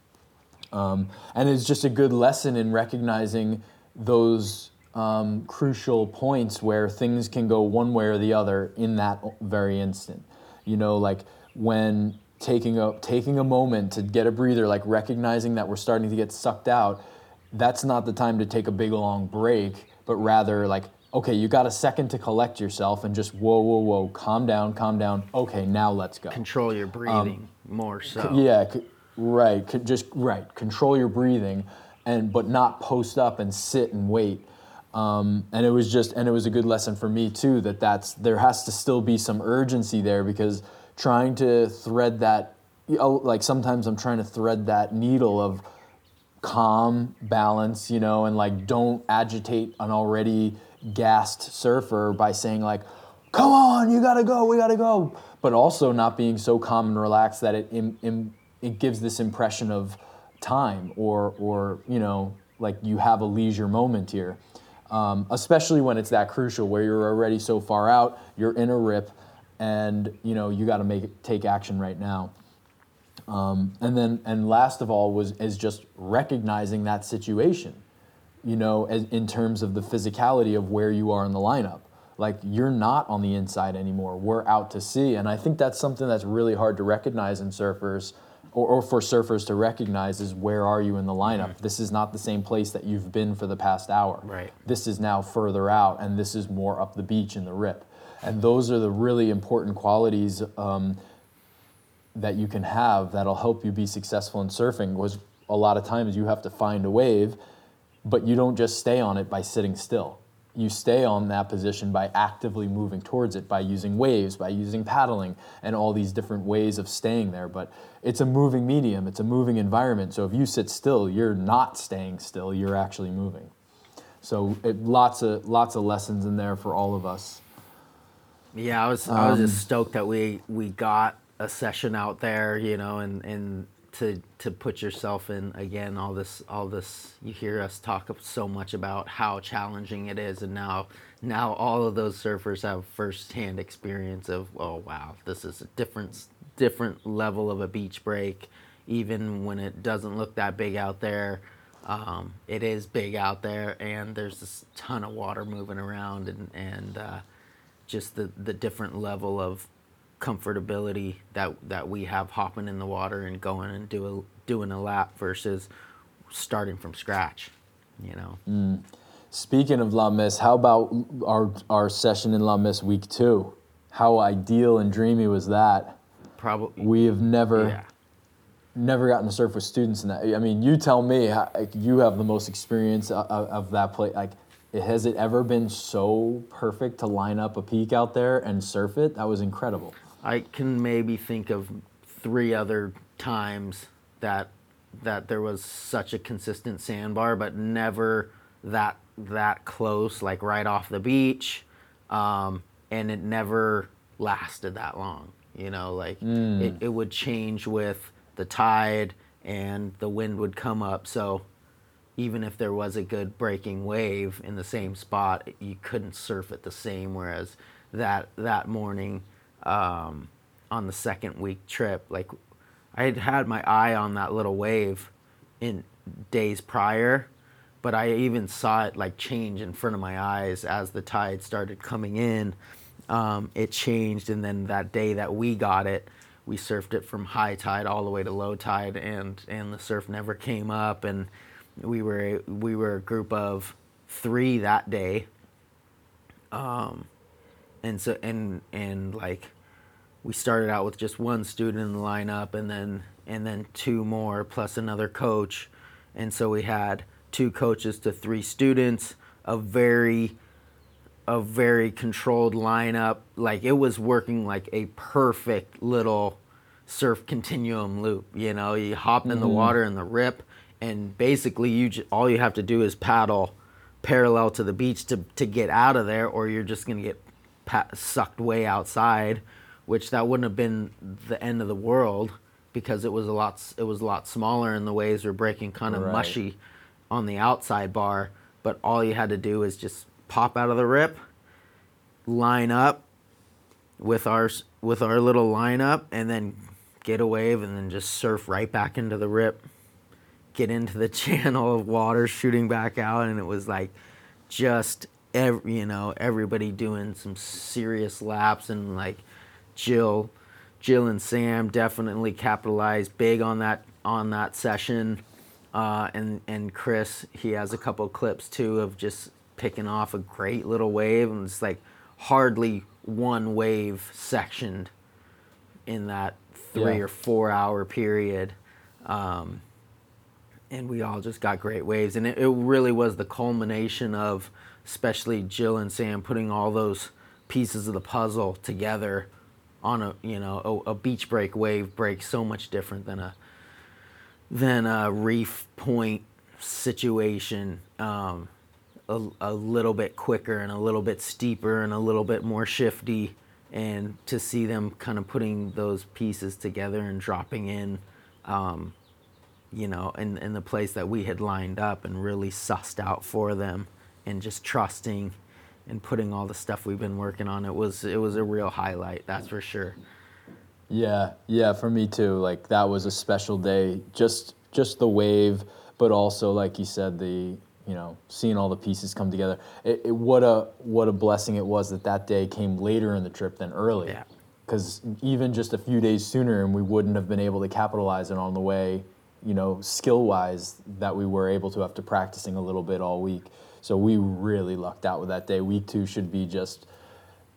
Um, and it's just a good lesson in recognizing those um, crucial points where things can go one way or the other in that very instant. You know, like when taking a taking a moment to get a breather, like recognizing that we're starting to get sucked out. That's not the time to take a big long break, but rather like okay, you got a second to collect yourself and just whoa, whoa, whoa, calm down, calm down. Okay, now let's go. Control your breathing um, more so. Yeah, right. Just right. Control your breathing, and but not post up and sit and wait. Um, and it was just, and it was a good lesson for me too. That that's there has to still be some urgency there because trying to thread that, know, like sometimes I'm trying to thread that needle of calm, balance, you know, and like don't agitate an already gassed surfer by saying like, "Come on, you gotta go, we gotta go," but also not being so calm and relaxed that it Im, Im, it gives this impression of time or or you know like you have a leisure moment here. Um, especially when it's that crucial where you're already so far out, you're in a rip, and you know you got to make take action right now. Um, and then and last of all was is just recognizing that situation you know, as, in terms of the physicality of where you are in the lineup. like you're not on the inside anymore. We're out to sea. And I think that's something that's really hard to recognize in surfers or, or for surfers to recognize is where are you in the lineup? Mm-hmm. This is not the same place that you've been for the past hour. Right. This is now further out and this is more up the beach in the rip. And those are the really important qualities um, that you can have that'll help you be successful in surfing was a lot of times you have to find a wave but you don't just stay on it by sitting still. You stay on that position by actively moving towards it by using waves by using paddling and all these different ways of staying there. But it's a moving medium it's a moving environment. So if you sit still you're not staying still you're actually moving. So it, lots of lots of lessons in there for all of us. Yeah, I was I was Um, just stoked that we we got a session out there, you know, and and to to put yourself in again all this all this you hear us talk so much about how challenging it is and now now all of those surfers have firsthand experience of oh wow this is a different different level of a beach break. Even when it doesn't look that big out there um, it is big out there and there's this ton of water moving around and and uh, just the, the different level of comfortability that that we have hopping in the water and going and do a, doing a lap versus starting from scratch you know mm. Speaking of La Miss, how about our our session in La Miss week two? How ideal and dreamy was that? probably We have never yeah never gotten to surf with students in that. I mean, you tell me, how, like, you have the most experience of, of that play. Like, has it ever been so perfect to line up a peak out there and surf it? That was incredible. I can maybe think of three other times that that there was such a consistent sandbar, but never that that close, like right off the beach, um, and it never lasted that long. You know, like it, it would change with the tide and the wind would come up. So even if there was a good breaking wave in the same spot, you couldn't surf it the same. Whereas that that morning um, on the second week trip, like I had had my eye on that little wave in days prior, but I even saw it like change in front of my eyes as the tide started coming in. Um, it changed, and then that day that we got it, we surfed it from high tide all the way to low tide, and and the surf never came up, and we were we were a group of three that day. Um, and so and and like we started out with just one student in the lineup and then and then two more plus another coach. And so we had two coaches to three students a very a very controlled lineup. Like it was working like a perfect little surf continuum loop you know? You hop in the mm-hmm. water in the rip and basically you j- all you have to do is paddle parallel to the beach to, to get out of there or you're just going to get pa- sucked way outside which that wouldn't have been the end of the world because it was a lot it was a lot smaller and the waves were breaking kind of Right. mushy on the outside bar but all you had to do is just pop out of the rip line up with our with our little lineup and then get a wave and then just surf right back into the rip get into the channel of water shooting back out and it was like just ev- you know everybody doing some serious laps and like Jill Jill and Sam definitely capitalized big on that on that session. Uh, and and Chris he has a couple clips too of just picking off a great little wave and it's like hardly one wave sectioned in that three Yeah. or four hour period. Um, and we all just got great waves. And it, it really was the culmination of especially jill and sam putting all those pieces of the puzzle together on a you know a, a beach break wave break so much different than a than a reef point situation. Um, a, a little bit quicker and a little bit steeper and a little bit more shifty. And to see them kind of putting those pieces together and dropping in um, you know, in, in the place that we had lined up and really sussed out for them and just trusting and putting all the stuff we've been working on. It was it was a real highlight, that's for sure. Yeah, yeah, for me too. Like that was a special day. Just just the wave, but also like you said, the you know, seeing all the pieces come together. It, it, what a what a blessing it was that that day came later in the trip than early. Yeah. Because even just a few days sooner, and we wouldn't have been able to capitalize it on the way, you know, skill wise, that we were able to after practicing a little bit all week. So we really lucked out with that day. Week two should be just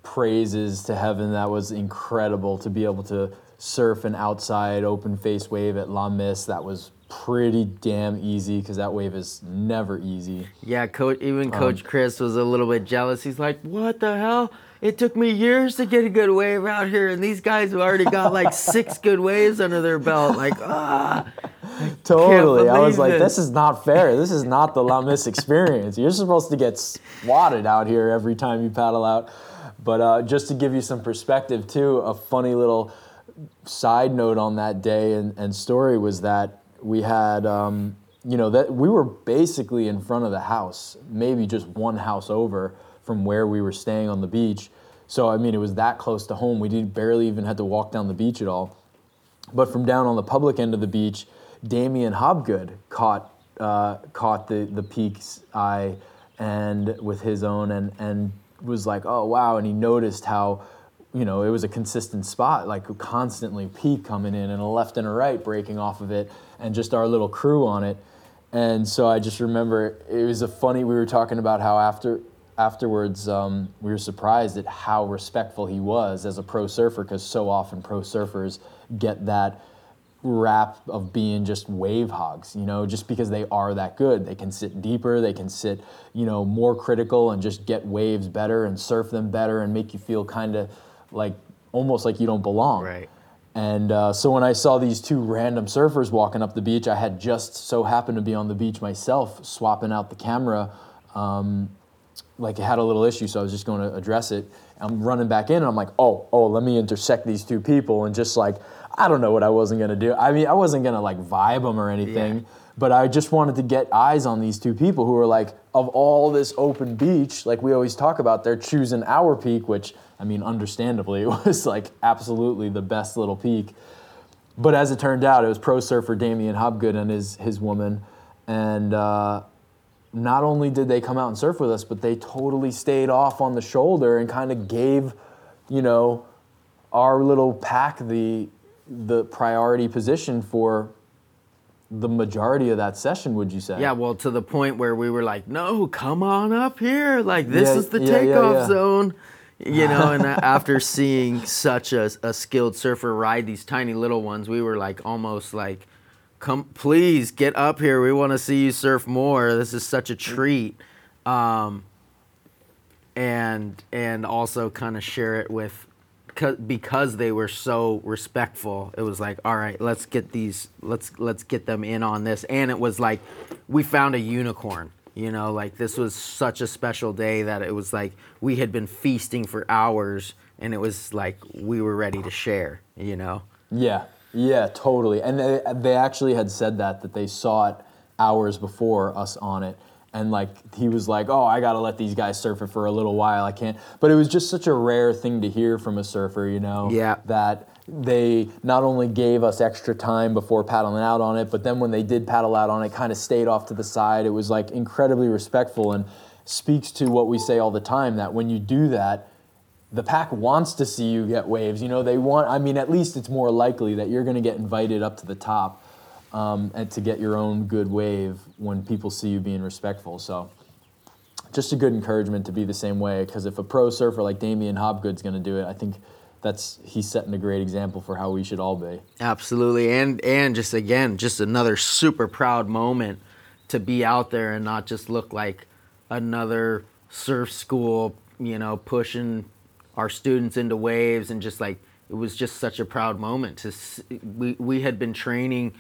praises to heaven. That was incredible to be able to surf an outside open face wave at La Miss. That was pretty damn easy because that wave is never easy. Yeah, coach. Even Um, Coach Chris was a little bit jealous. He's like, "What the hell? It took me years to get a good wave out here, and these guys have already got like six good waves under their belt. Like, ah, Totally. I was like, it. this is not fair. This is not the La Miss experience. You're supposed to get swatted out here every time you paddle out. But uh, just to give you some perspective, too, a funny little side note on that day and, and story was that we had, um, you know, that we were basically in front of the house, maybe just one house over from where we were staying on the beach. So, I mean, it was that close to home. We did barely even had to walk down the beach at all. But from down on the public end of the beach, Damian Hobgood caught uh, caught the the peak's eye and with his own and and was like, oh wow, and he noticed how you know it was a consistent spot, like constantly peak coming in and a left and a right breaking off of it, and just our little crew on it. And so I just remember it was a funny. We were talking about how after afterwards um, we were surprised at how respectful he was as a pro surfer because so often pro surfers get that rap of being just wave hogs you know just because they are that good they can sit deeper they can sit you know more critical and just get waves better and surf them better and make you feel kind of like almost like you don't belong Right. and uh, so when I saw these two random surfers walking up the beach, I had just so happened to be on the beach myself, swapping out the camera. Um, like it had a little issue, so I was just going to address it. I'm running back in, and I'm like, oh, oh, let me intersect these two people, and just like, I don't know what I wasn't gonna do. I mean, I wasn't gonna like vibe them or anything, Yeah. but I just wanted to get eyes on these two people who were like, of all this open beach, like we always talk about, they're choosing our peak, which I mean, understandably, it was like absolutely the best little peak. But as it turned out, it was pro surfer Damian Hobgood and his his woman, and uh, not only did they come out and surf with us, but they totally stayed off on the shoulder and kind of gave, you know, our little pack the the priority position for the majority of that session. Would you say? yeah. Well, to the point where we were like, "No, come on up here. Like, this Yeah, is the yeah, takeoff yeah. zone." You know, and uh, after seeing such a, a skilled surfer ride these tiny little ones, we were like almost like, "Come, please get up here. We want to see you surf more. This is such a treat." Um, and and also kind of share it with 'cause- because they were so respectful it was like all right let's get these let's let's get them in on this and it was like we found a unicorn you know like this was such a special day that it was like we had been feasting for hours and it was like we were ready to share you know Yeah, yeah, totally. And they, they actually had said that that they saw it hours before us on it, and like he was like, "Oh, I gotta let these guys surf it for a little while. I can't." But it was just such a rare thing to hear from a surfer, you know. Yeah. That they not only gave us extra time before paddling out on it, but then when they did paddle out on it, kind of stayed off to the side. It was like incredibly respectful and speaks to what we say all the time that when you do that, the pack wants to see you get waves. You know, they want. I mean, at least it's more likely that you're going to get invited up to the top um, and to get your own good wave when people see you being respectful. So, just a good encouragement to be the same way. Because if a pro surfer like Damian Hobgood's going to do it, I think that's he's setting a great example for how we should all be. Absolutely, and and just again, just another super proud moment to be out there and not just look like another surf school, you know, pushing our students into waves and just like it was just such a proud moment to we we had been training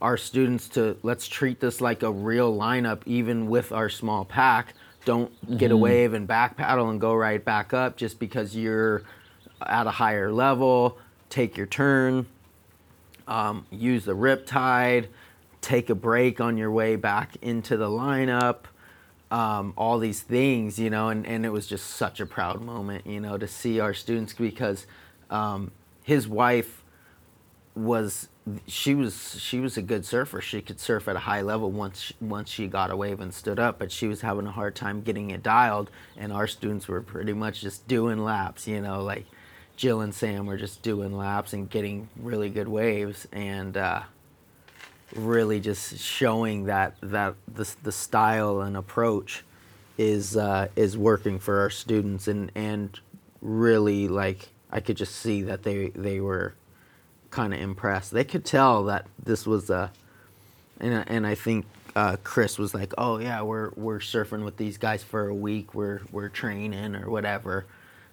our students to let's treat this like a real lineup even with our small pack. Don't get a wave and back paddle and go right back up just because you're at a higher level. Take your turn um, use the rip tide, take a break on your way back into the lineup, um, all these things, you know, and, and it was just such a proud moment, you know, to see our students because um, his wife was she was she was a good surfer. She could surf at a high level once once she got a wave and stood up, but she was having a hard time getting it dialed. And our students were pretty much just doing laps, you know, like Jill and Sam were just doing laps and getting really good waves and uh, really just showing that that the the style and approach is uh, is working for our students and and really like I could just see that they they were kind of impressed. They could tell that this was a, and and I think uh, Chris was like, oh yeah, we're we're surfing with these guys for a week. We're we're training or whatever.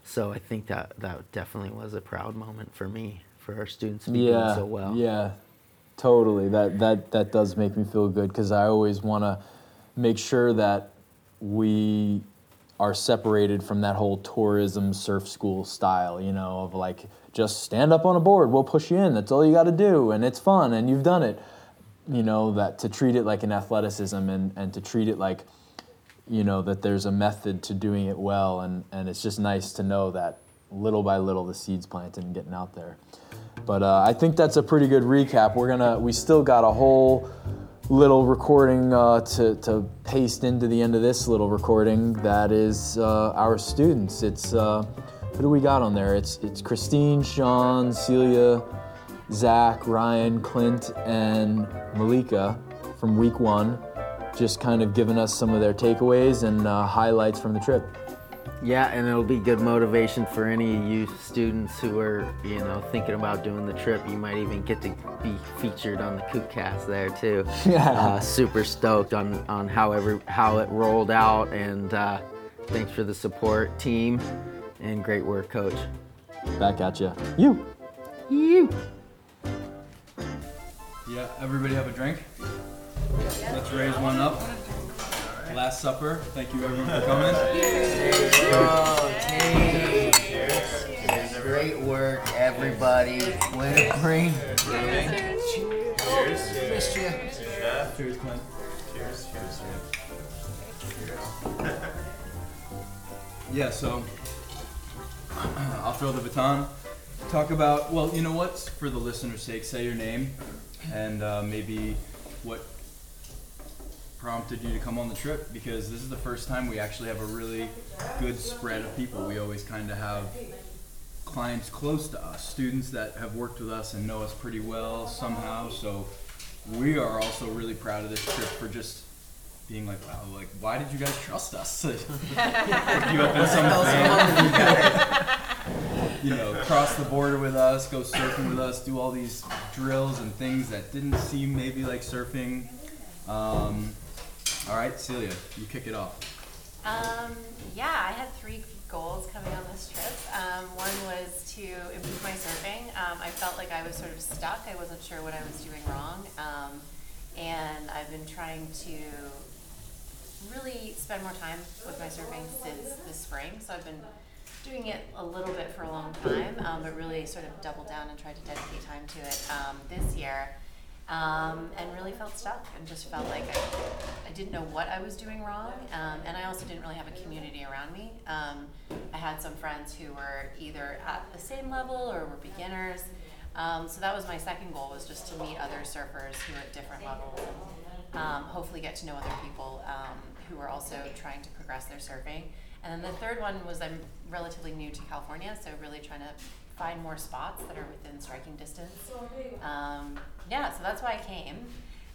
So I think that that definitely was a proud moment for me for our students to be yeah, doing so well. Yeah, totally. That that that does make me feel good because I always want to make sure that we are separated from that whole tourism surf school style, you know, of like just stand up on a board, we'll push you in. That's all you got to do, and it's fun, and you've done it. You know that to treat it like an athleticism and and to treat it like, you know, that there's a method to doing it well, and and it's just nice to know that little by little the seeds planted and getting out there. But uh, I think that's a pretty good recap. We're gonna we still got a whole little recording uh, to, to paste into the end of this little recording that is uh, our students. It's uh, who do we got on there? It's it's Christine, Sean, Celia, Zach, Ryan, Clint, and Malika from week one, just kind of giving us some of their takeaways and uh, highlights from the trip. Yeah, and it'll be good motivation for any of you students who are, you know, thinking about doing the trip. You might even get to be featured on the Kookcast there too. Yeah. Uh, super stoked on on how every how it rolled out, and uh, thanks for the support, team, and great work, coach. Back at you. You. You. Yeah, everybody have a drink. Let's raise one up. Last supper. Thank you everyone for coming. Great work, everybody. Way to bring. Cheers, Cheers. Cheers. Cheers. Cheers, Clint. Cheers. Cheers. Cheers. yeah, so I'll throw the baton. Talk about, well, you know what? For the listener's sake, say your name and uh, maybe what prompted you to come on the trip because this is the first time we actually have a really good spread of people. We always kind of have clients close to us, students that have worked with us and know us pretty well somehow. So we are also really proud of this trip for just being like, wow, like why did you guys trust us? You something. you know, cross the border with us, go surfing with us, do all these drills and things that didn't seem maybe like surfing. Um, all right, Celia, you kick it off. Um, yeah, I had three goals coming on this trip. Um, one was to improve my surfing. Um, I felt like I was sort of stuck. I wasn't sure what I was doing wrong. Um, and I've been trying to really spend more time with my surfing since this spring. So I've been doing it a little bit for a long time, um, but really sort of doubled down and tried to dedicate time to it um, this year. Um, and really felt stuck and just felt like I, I didn't know what I was doing wrong. Um, and I also didn't really have a community around me. Um, I had some friends who were either at the same level or were beginners. Um, so that was my second goal was just to meet other surfers who are at different levels and um, hopefully get to know other people um, who are also trying to progress their surfing. And then the third one was I'm relatively new to California, so really trying to find more spots that are within striking distance. Um, yeah, so that's why I came.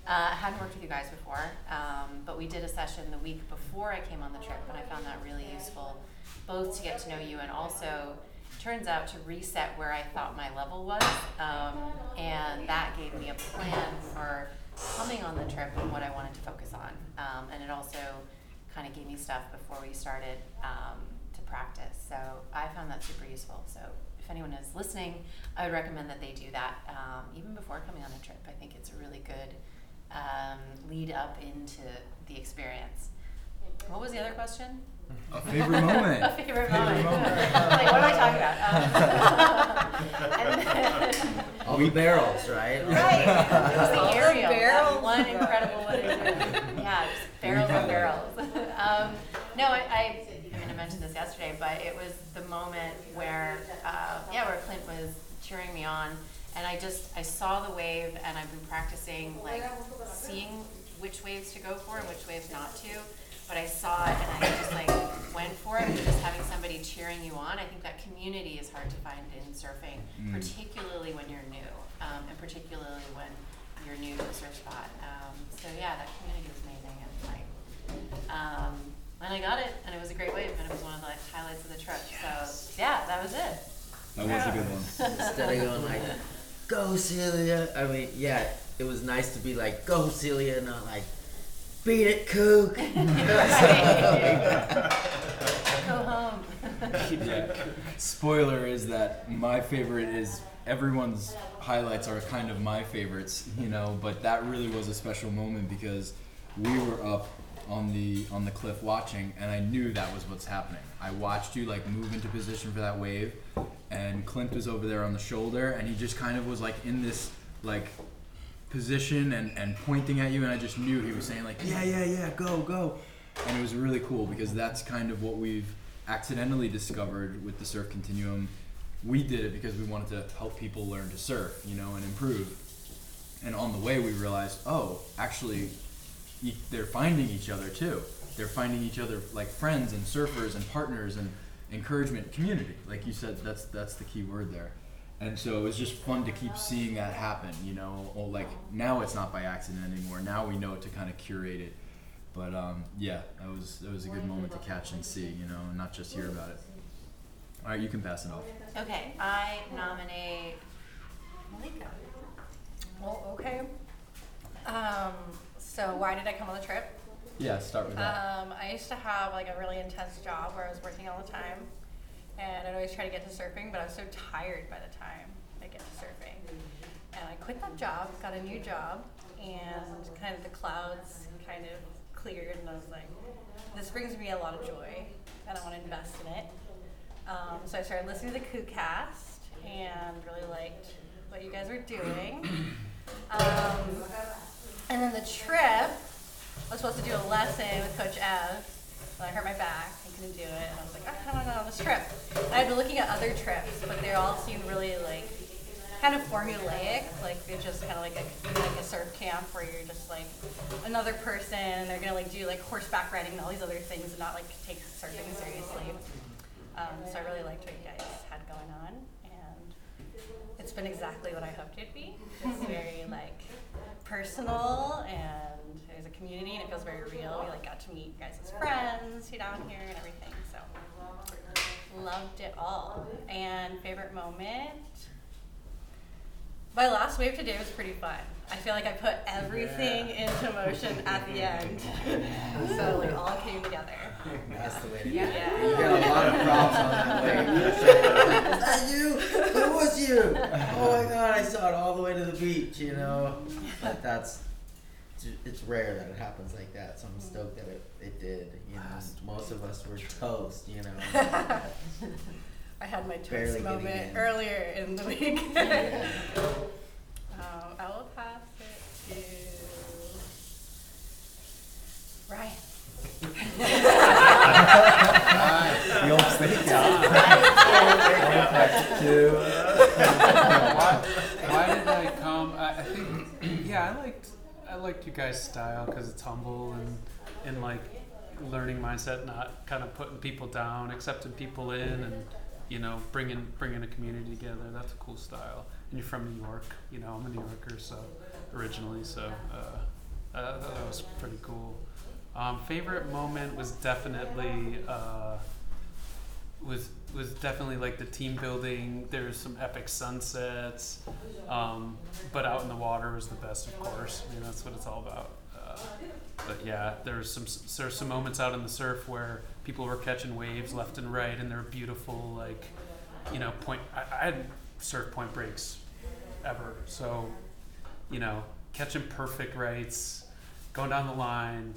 Uh, I hadn't worked with you guys before, um, but we did a session the week before I came on the trip, and I found that really useful, both to get to know you and also turns out to reset where I thought my level was, um, and that gave me a plan for coming on the trip and what I wanted to focus on, um, and it also kind of gave me stuff before we started um, to practice. So I found that super useful. So if anyone is listening, I would recommend that they do that um, even before coming on a trip. I think it's a really good um, lead up into the experience. What was the other question? A favorite moment. a favorite, Favorite moment. moment. like, what am I talking about? Um, and then, All the barrels, right? right. It was the All the aerial. that barrels. One incredible one. Yeah, just barrels and barrels. um, no, I, I, I mentioned this yesterday, but it was the moment where, uh, yeah, where Clint was cheering me on and I just I saw the wave, and I've been practicing like seeing which waves to go for and which waves not to. But I saw it, and I just like went for it. And just having somebody cheering you on, I think that community is hard to find in surfing, particularly when you're new, um, and particularly when you're new to a surf spot. Um, so yeah, that community was amazing, and like, um, and I got it, and it was a great wave, and it was one of the highlights of the trip. So yeah, that was it. That was a good one. Instead of going like, go Celia. I mean, yeah, it was nice to be like, go Celia, not like, beat it, kook. Go home. yeah. Spoiler is that my favorite is everyone's highlights are kind of my favorites, you know, but that really was a special moment because we were up on the on the cliff watching and I knew that was what's happening. I watched you like move into position for that wave and Clint was over there on the shoulder and he just kind of was like in this like position and, and pointing at you and I just knew he was saying like yeah yeah yeah go go. And it was really cool because that's kind of what we've accidentally discovered with the surf continuum. We did it because we wanted to help people learn to surf you know and improve. And on the way we realized oh actually e- they're finding each other too. They're finding each other like friends and surfers and partners and encouragement community. Like you said that's that's the key word there. And so it was just fun to keep seeing that happen you know? Or like now it's not by accident anymore. Now we know to kind of curate it. But um, yeah that was that was a good moment to catch and see you know and not just hear about it. All right you can pass it off. Okay, I nominate Malika. Well, okay. Um, so why did I come on the trip? yeah start with that Um, I used to have like a really intense job where I was working all the time, and I'd always try to get to surfing, but I was so tired by the time I get to surfing. And I quit that job, got a new job, and kind of the clouds kind of cleared, and I was like, this brings me a lot of joy, and I want to invest in it. Um, so I started listening to the KookCast and really liked what you guys were doing. Um, and then the trip, I was supposed to do a lesson with Coach Ev, but I hurt my back and couldn't do it. And I was like, I kind of want to go on this trip. And I've been looking at other trips, but they all seemed really like kind of formulaic. Like they're just kind of like a like a surf camp where you're just like another person, and they're gonna like do like horseback riding and all these other things, and not like take surfing seriously. Um, so I really liked what you guys had going on, and it's been exactly what I hoped it'd be. It's very like personal, and there's a community, and it feels very real. We like got to meet you guys as friends you down here and everything. So loved it all. And favorite moment. My last wave today was pretty fun. I feel like I put everything into motion at the end. So like all came together. That's the way to Yeah. do it. You got a lot of props on that wave. Is that you? Who was you? Oh my god, I saw it all the way to the beach, you know? But that's, it's rare that it happens like that, so I'm stoked that it, it did, you know? Most of us were toast, you know? I had my Barely toast getting moment in. earlier in the week. Yeah. um, I will pass it to Ryan. The old steak why, why did I come? I, I think, yeah, I liked, I liked you guys' style because it's humble and, and like learning mindset, not kind of putting people down, accepting people in, and you know, bringing bringing a community together. That's a cool style. And you're from New York, you know, I'm a New Yorker, so originally, so uh, uh, that was pretty cool. Um, favorite moment was definitely. Uh, was was definitely like the team building. There was some epic sunsets, um, but out in the water was the best, of course. I mean, that's what it's all about. Uh, but yeah, there was some there's some moments out in the surf where people were catching waves left and right, and they're beautiful. Like, you know, point. I, I had surf point breaks ever, so you know, catching perfect rights, going down the line,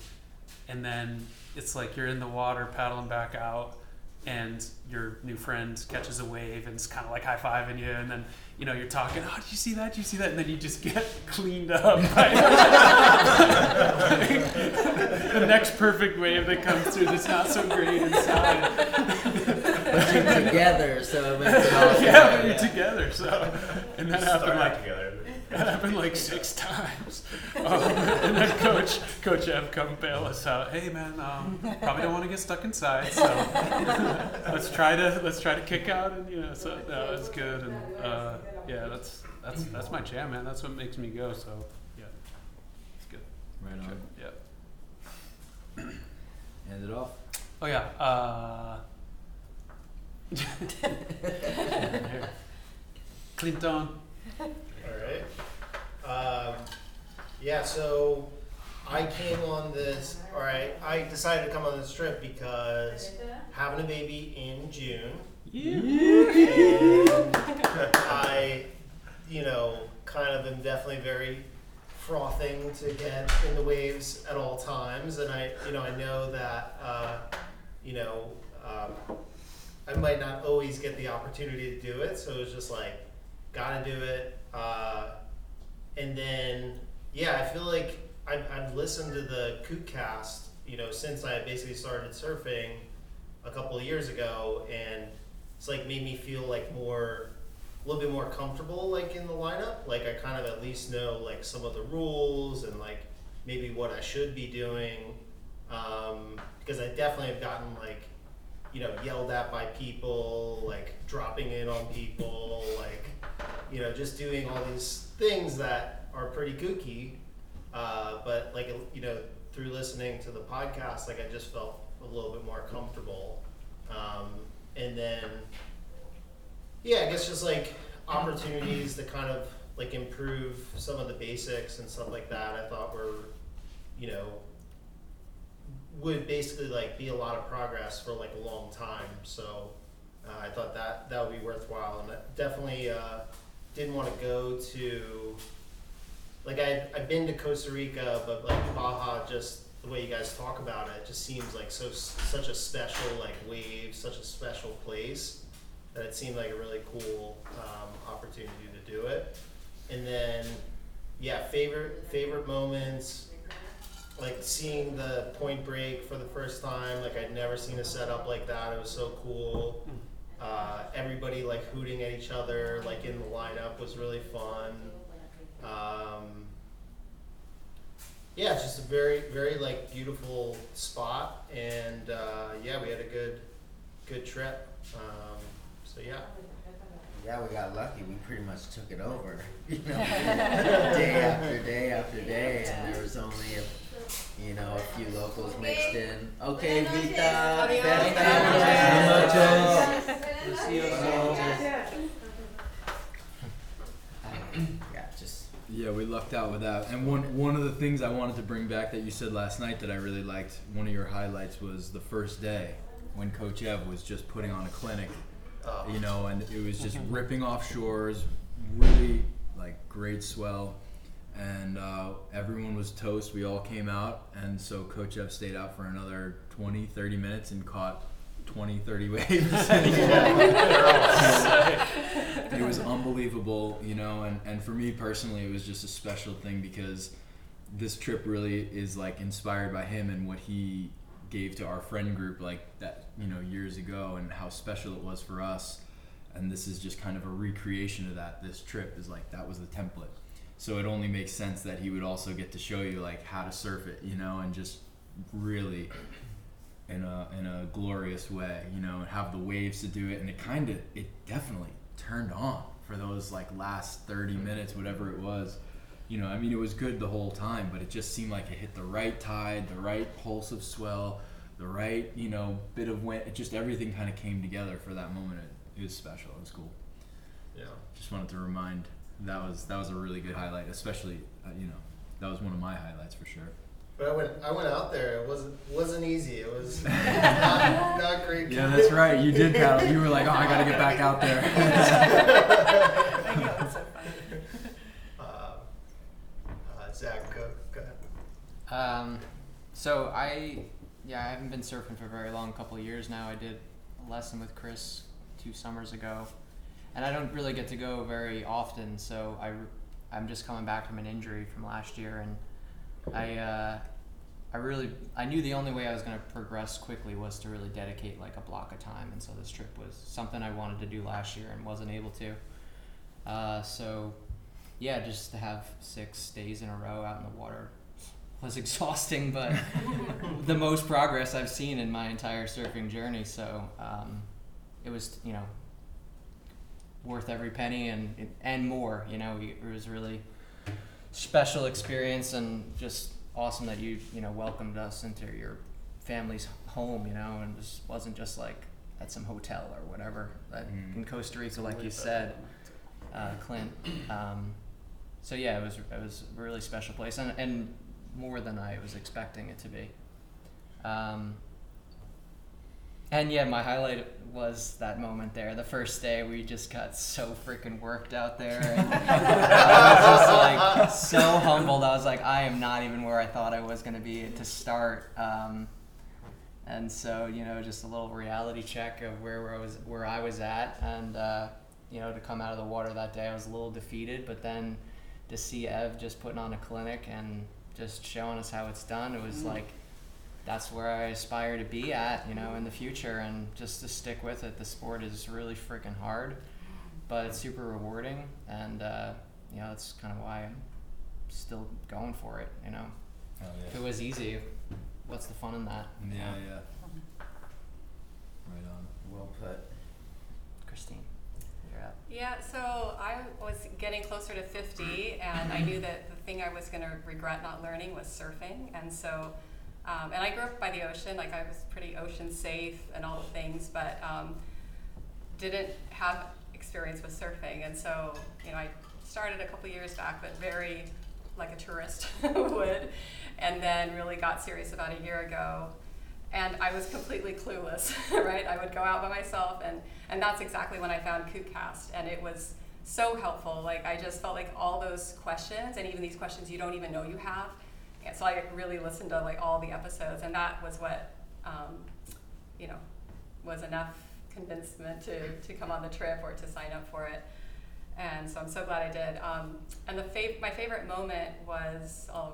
and then it's like you're in the water paddling back out and your new friend catches a wave and it's kind of like high fiving you, and then you know you're talking, oh, did you see that? Did you see that? And then you just get cleaned up. By the next perfect wave that comes through that's not so great inside. but you're together, so it makes it all yeah, better. we're together. So, and that Start happened out like together. That happened like six times. Um, and then coach Coach Ev come bail us out. Hey man, um, probably don't want to get stuck inside, so let's try to let's try to kick out and you know. So no, it's good and uh, yeah, that's that's that's my jam, man. That's what makes me go. So yeah, it's good. Right on. Yeah. Hand it off. Oh yeah. Uh. Clinton. All right. Um, yeah, so I came on this, all right, I decided to come on this trip because having a baby in June. And I, you know, kind of am definitely very frothing to get in the waves at all times. And I, you know, I know that, uh, you know, um, I might not always get the opportunity to do it. So it was just like, gotta do it. Uh, and then, yeah, I feel like I've, I've listened to the KookCast, you know, since I basically started surfing a couple of years ago, and it's like made me feel like more, a little bit more comfortable, like in the lineup. Like I kind of at least know like some of the rules and like maybe what I should be doing, um, because I definitely have gotten like you know, yelled at by people, like dropping in on people, like, you know, just doing all these things that are pretty kooky. Uh, but like, you know, through listening to the podcast, like I just felt a little bit more comfortable. Um, and then, yeah, I guess just like opportunities to kind of like improve some of the basics and stuff like that. I thought were, you know, would basically like be a lot of progress for like a long time. So uh, I thought that that would be worthwhile, and definitely uh, didn't want to go to like I I've been to Costa Rica, but like Baja, just the way you guys talk about it, just seems like so such a special like wave, such a special place that it seemed like a really cool um, opportunity to do it. And then yeah, favorite favorite moments like seeing the point break for the first time like i'd never seen a setup like that it was so cool uh, everybody like hooting at each other like in the lineup was really fun um, yeah it's just a very very like beautiful spot and uh, yeah we had a good good trip um, so yeah Yeah, we got lucky. We pretty much took it over. You know, day after day after day, and there was only a, you know, a few locals mixed in. Okay, Vita. Yeah, just Yeah, we lucked out with that. And one one of the things I wanted to bring back that you said last night that I really liked, one of your highlights was the first day when Coach Ev was just putting on a clinic, uh, you know, and it was just ripping off shores, really like great swell. And uh, everyone was toast. We all came out, and so Coach Ev stayed out for another 20, 30 minutes and caught 20, 30 waves. it was unbelievable, you know, and, and for me personally, it was just a special thing because this trip really is like inspired by him and what he gave to our friend group like that, you know, years ago and how special it was for us. And this is just kind of a recreation of that. This trip is like that was the template. So it only makes sense that he would also get to show you like how to surf it, you know, and just really in a in a glorious way, you know, and have the waves to do it. And it kind of it definitely turned on for those like last 30 minutes, whatever it was. You know, I mean, it was good the whole time, but it just seemed like it hit the right tide, the right pulse of swell, the right, you know, bit of wind. It just everything kind of came together for that moment. It, it was special. It was cool. yeah Just wanted to remind that was that was a really good highlight, especially uh, you know that was one of my highlights for sure. But I went, I went out there. It wasn't, wasn't easy. It was not, not great. Yeah, that's right. You did paddle. You were like, oh, I gotta get back out there. Uh, uh, Zach, go, go ahead. Um, so I, yeah, I haven't been surfing for a very long, couple of years now. I did a lesson with Chris two summers ago, and I don't really get to go very often. So I, I'm just coming back from an injury from last year, and I, uh, I really I knew the only way I was going to progress quickly was to really dedicate like a block of time, and so this trip was something I wanted to do last year and wasn't able to. Uh, so, yeah, just to have six days in a row out in the water was exhausting, but the most progress I've seen in my entire surfing journey. So um, it was, you know, worth every penny and and more. You know, it was really special experience and just awesome that you you know welcomed us into your family's home. You know, and just wasn't just like at some hotel or whatever. But Mm. in Costa Rica, like you said, uh, Clint. Um, so yeah, it was it was a really special place and and more than I was expecting it to be. Um, and yeah, my highlight was that moment there. The first day, we just got so freaking worked out there. And I was just like so humbled. I was like, I am not even where I thought I was going to be to start. Um, and so, you know, just a little reality check of where I was, where I was at, and uh, you know, to come out of the water that day, I was a little defeated. But then to see Ev just putting on a clinic and just showing us how it's done, it was like that's where I aspire to be at, you know, in the future, and just to stick with it. The sport is really freaking hard, but it's super rewarding, and uh, you know, that's kind of why I'm still going for it. You know, Hell if it was easy, what's the fun in that? you Yeah, know? yeah. Right on. Well put. Christine, you're up. Yeah, so I was getting closer to 50, and I knew that the thing I was going to regret not learning was surfing. And so, um, and I grew up by the ocean, like I was pretty ocean safe and all the things, but um, didn't have experience with surfing. And so, you know, I started a couple years back, but very like a tourist would, and then really got serious about a year ago and I was completely clueless, right? I would go out by myself, and, and that's exactly when I found KookCast, and it was so helpful. Like, I just felt like all those questions, and even these questions you don't even know you have. So I really listened to like all the episodes, and that was what, um, you know, was enough convincement to, to come on the trip or to sign up for it. And so I'm so glad I did. Um, and the fav- my favorite moment was, oh,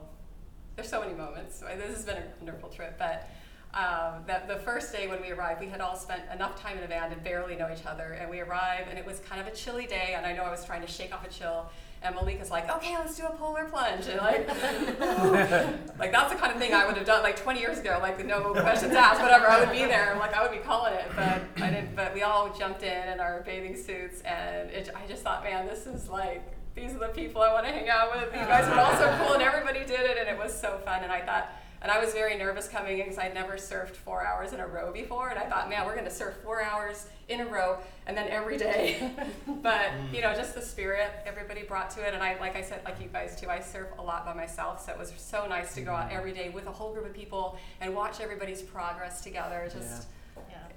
there's so many moments. This has been a wonderful trip, but um, that the first day when we arrived, we had all spent enough time in a van to barely know each other, and we arrived, and it was kind of a chilly day, and I know I was trying to shake off a chill, and Malika's like, "Okay, let's do a polar plunge," and like, like that's the kind of thing I would have done like 20 years ago, like no questions asked, whatever. I would be there, like I would be calling it, but I didn't. But we all jumped in in our bathing suits, and it, I just thought, man, this is like these are the people I want to hang out with. You guys were all so cool, and everybody did it, and it was so fun. And I thought, and I was very nervous coming in because I'd never surfed four hours in a row before, and I thought, man, we're going to surf four hours in a row, and then every day. but you know, just the spirit everybody brought to it, and I, like I said, like you guys too, I surf a lot by myself, so it was so nice to go out mm-hmm. every day with a whole group of people and watch everybody's progress together. Just. Yeah.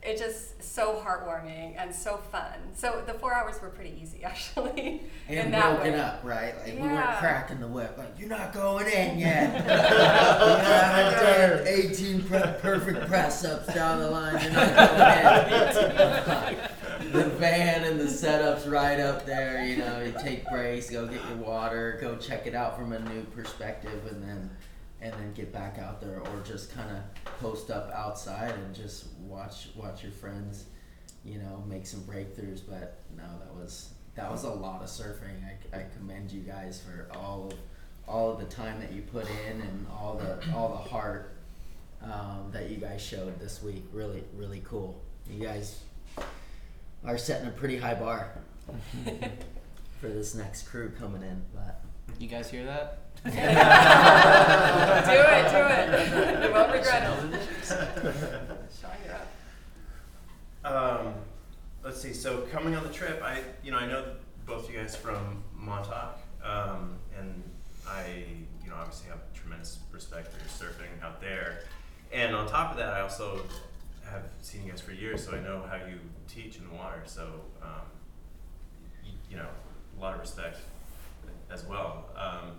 It just so heartwarming and so fun. So the four hours were pretty easy, actually. in And that broken up, right? Like we weren't Yeah. cracking the whip. Like you're not going in yet. you haven't done 18 pre- perfect press ups down the line. You're not going in. the van and the setups right up there. You know, you take breaks, go get your water, go check it out from a new perspective, and then and then get back out there, or just kind of post up outside and just watch watch your friends you know, make some breakthroughs. But no, that was that was a lot of surfing. I, I commend you guys for all of all of the time that you put in and all the all the heart um, that you guys showed this week. Really, really cool. You guys are setting a pretty high bar for this next crew coming in. But You guys hear that? Do it, do it. you won't regret it. Sean, you're up. Um, let's see. So coming on the trip, I you know I know both of you guys from Montauk, um, and I you know obviously have tremendous respect for your surfing out there. And on top of that, I also have seen you guys for years, so I know how you teach in the water. So um, you, you know a lot of respect as well. Um,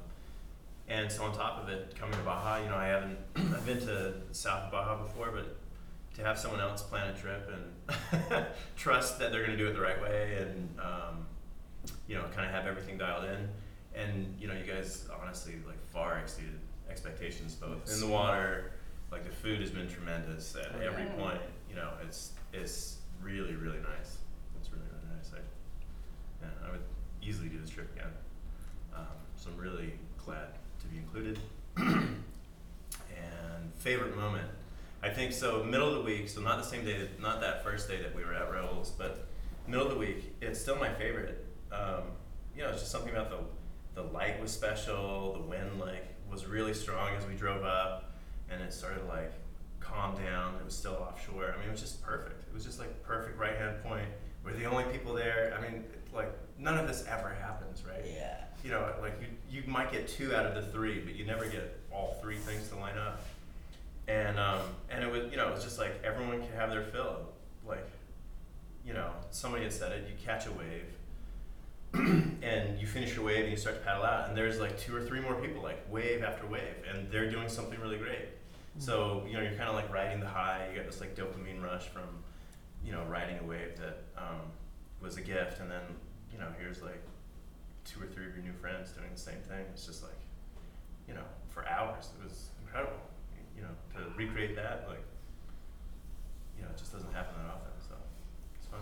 and so on top of it, coming to Baja, you know I haven't I've been to South Baja before, but to have someone else plan a trip and trust that they're going to do it the right way and um, you know kind of have everything dialed in and you know you guys honestly like far exceeded expectations, both in the water. Like the food has been tremendous at every Yeah. point. You know, it's it's really really nice. It's really really nice. I, yeah, I would easily do this trip again. Um, so I'm really glad be included. and favorite moment, I think so. Middle of the week, so not the same day, that, not that first day that we were at Rebels, but middle of the week, it's still my favorite. Um, you know, it's just something about the the light was special. The wind like was really strong as we drove up, and it started like calm down. It was still offshore. I mean, it was just perfect. It was just like perfect right hand point. We're the only people there. I mean, like none of this ever happens, right? Yeah. You know, like you you might get two out of the three, but you never get all three things to line up. And um, and it was you know it was just like everyone could have their fill. Like, you know, somebody had said it. You catch a wave, and you finish your wave and you start to paddle out, and there's like two or three more people, like wave after wave, and they're doing something really great. So you know you're kind of like riding the high. You get this like dopamine rush from, you know, riding a wave that um, was a gift, and then you know here's like two or three of your new friends doing the same thing. It's just like, you know, for hours. It was incredible. You know, to recreate that, like, you know, it just doesn't happen that often. So it's fun,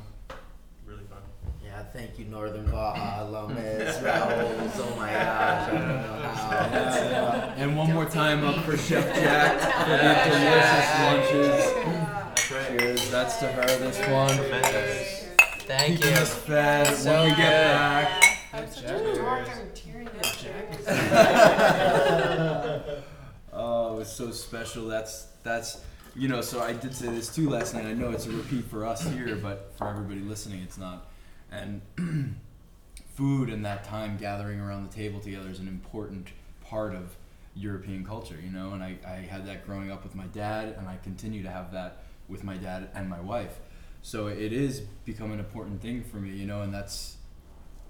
really fun. Yeah, thank you, Northern Baja, Lomas, Raoul's. Oh my gosh, I don't know how. And one more time up for Chef Jack for the delicious lunches. Cheers, that's to her, this one. Thank Keeping us fed So when we get good. back. I'm such a dork. I'm tearing up. Oh, it's so special. That's that's you know. So I did say this too last night. I know it's a repeat for us here, but for everybody listening, it's not. And food and that time gathering around the table together is an important part of European culture, you know. And I, I had that growing up with my dad, and I continue to have that with my dad and my wife. So it is become an important thing for me, you know, and that's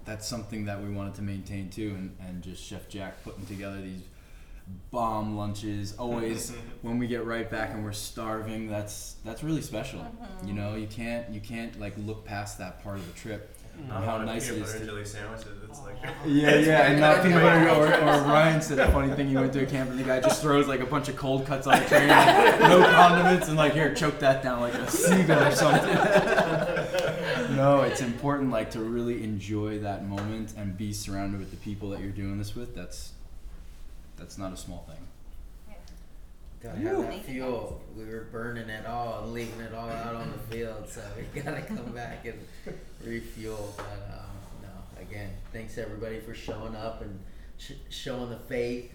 that's something that we wanted to maintain too, and, and just Chef Jack putting together these bomb lunches. Always when we get right back and we're starving, that's that's really special. Mm-hmm. You know, you can't you can't like look past that part of the trip. And how Uh, nice it peanut is. butter and To, jelly sandwiches. It's like yeah, yeah, and not peanut butter. Or, or Ryan said a funny thing. He went to a camp and the guy just throws like a bunch of cold cuts on the train, like, no condiments, and like here, choke that down like a seagull or something. no, it's important like to really enjoy that moment and be surrounded with the people that you're doing this with. That's that's not a small thing. Gotta have that fuel. We were burning it all and leaving it all out on the field, so we gotta come back and refuel. But um, no, again, thanks everybody for showing up and sh- showing the faith,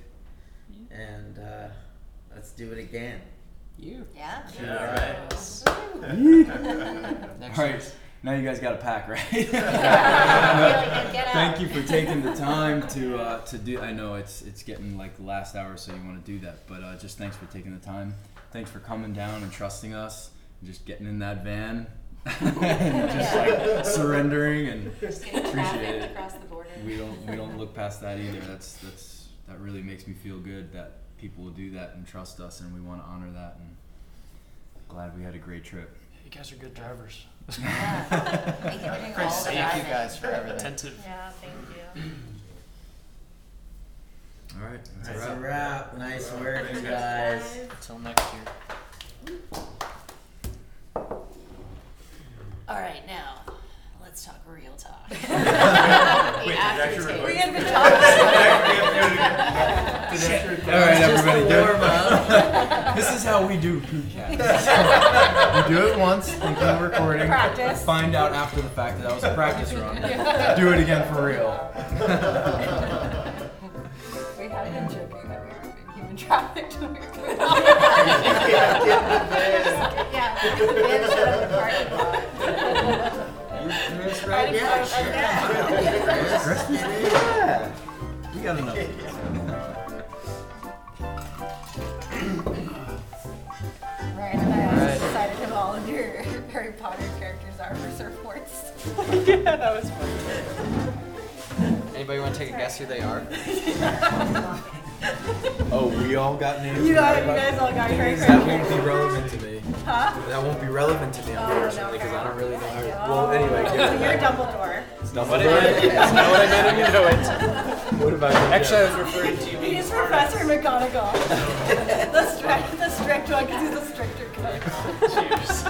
and uh, let's do it again. You. Yeah. Yeah, Next All right, now you guys got to pack, right? Yeah, really good. Get out. Thank you for taking the time to uh, to do. I know it's it's getting like the last hour, so you want to do that. But uh, just thanks for taking the time. Thanks for coming down and trusting us. And just getting in that van and just like surrendering and Just appreciate it. across the border. We don't we don't look past that either. That's that's that really makes me feel good that people will do that and trust us, and we want to honor that. And glad we had a great trip. You guys are good drivers. Yeah. Thank you for doing all the Thank you guys for everything. Attentive. Yeah, thank you. All right, that's a That's wrap. a wrap. Nice work, you guys. Until next year. All right, now let's talk real talk. Wait, the did it after actually taste. record? We had been Did talking. All right, everybody, do Warm up. This is how we do podcasts. we do it once, think we're recording. Practice. Find out after the fact that that was a practice run. Do it again for real. Being human trafficked when we were Yeah, the van showed up the parking lot. Chris, right now. Chris, Chris, yeah. We got enough. Ryan and I also Alright. decided who all of your Harry Potter characters are for surfboards. Yeah, that was fun. Anybody want to take a guess who they are? Oh, we all got names. You got, you guys all got Harry That won't be relevant to me. Huh? That won't be relevant to me, Oh, unfortunately, no, because I don't really know. okay. How, oh, well, anyway, Oh, give it- You're Dumbledore. It's Dumbledore. That's not what I meant. You know it. What about you? Actually, I was referring to you being He's smart. Professor McGonagall. the strict, the strict one, because he's the stricter kid. Cheers.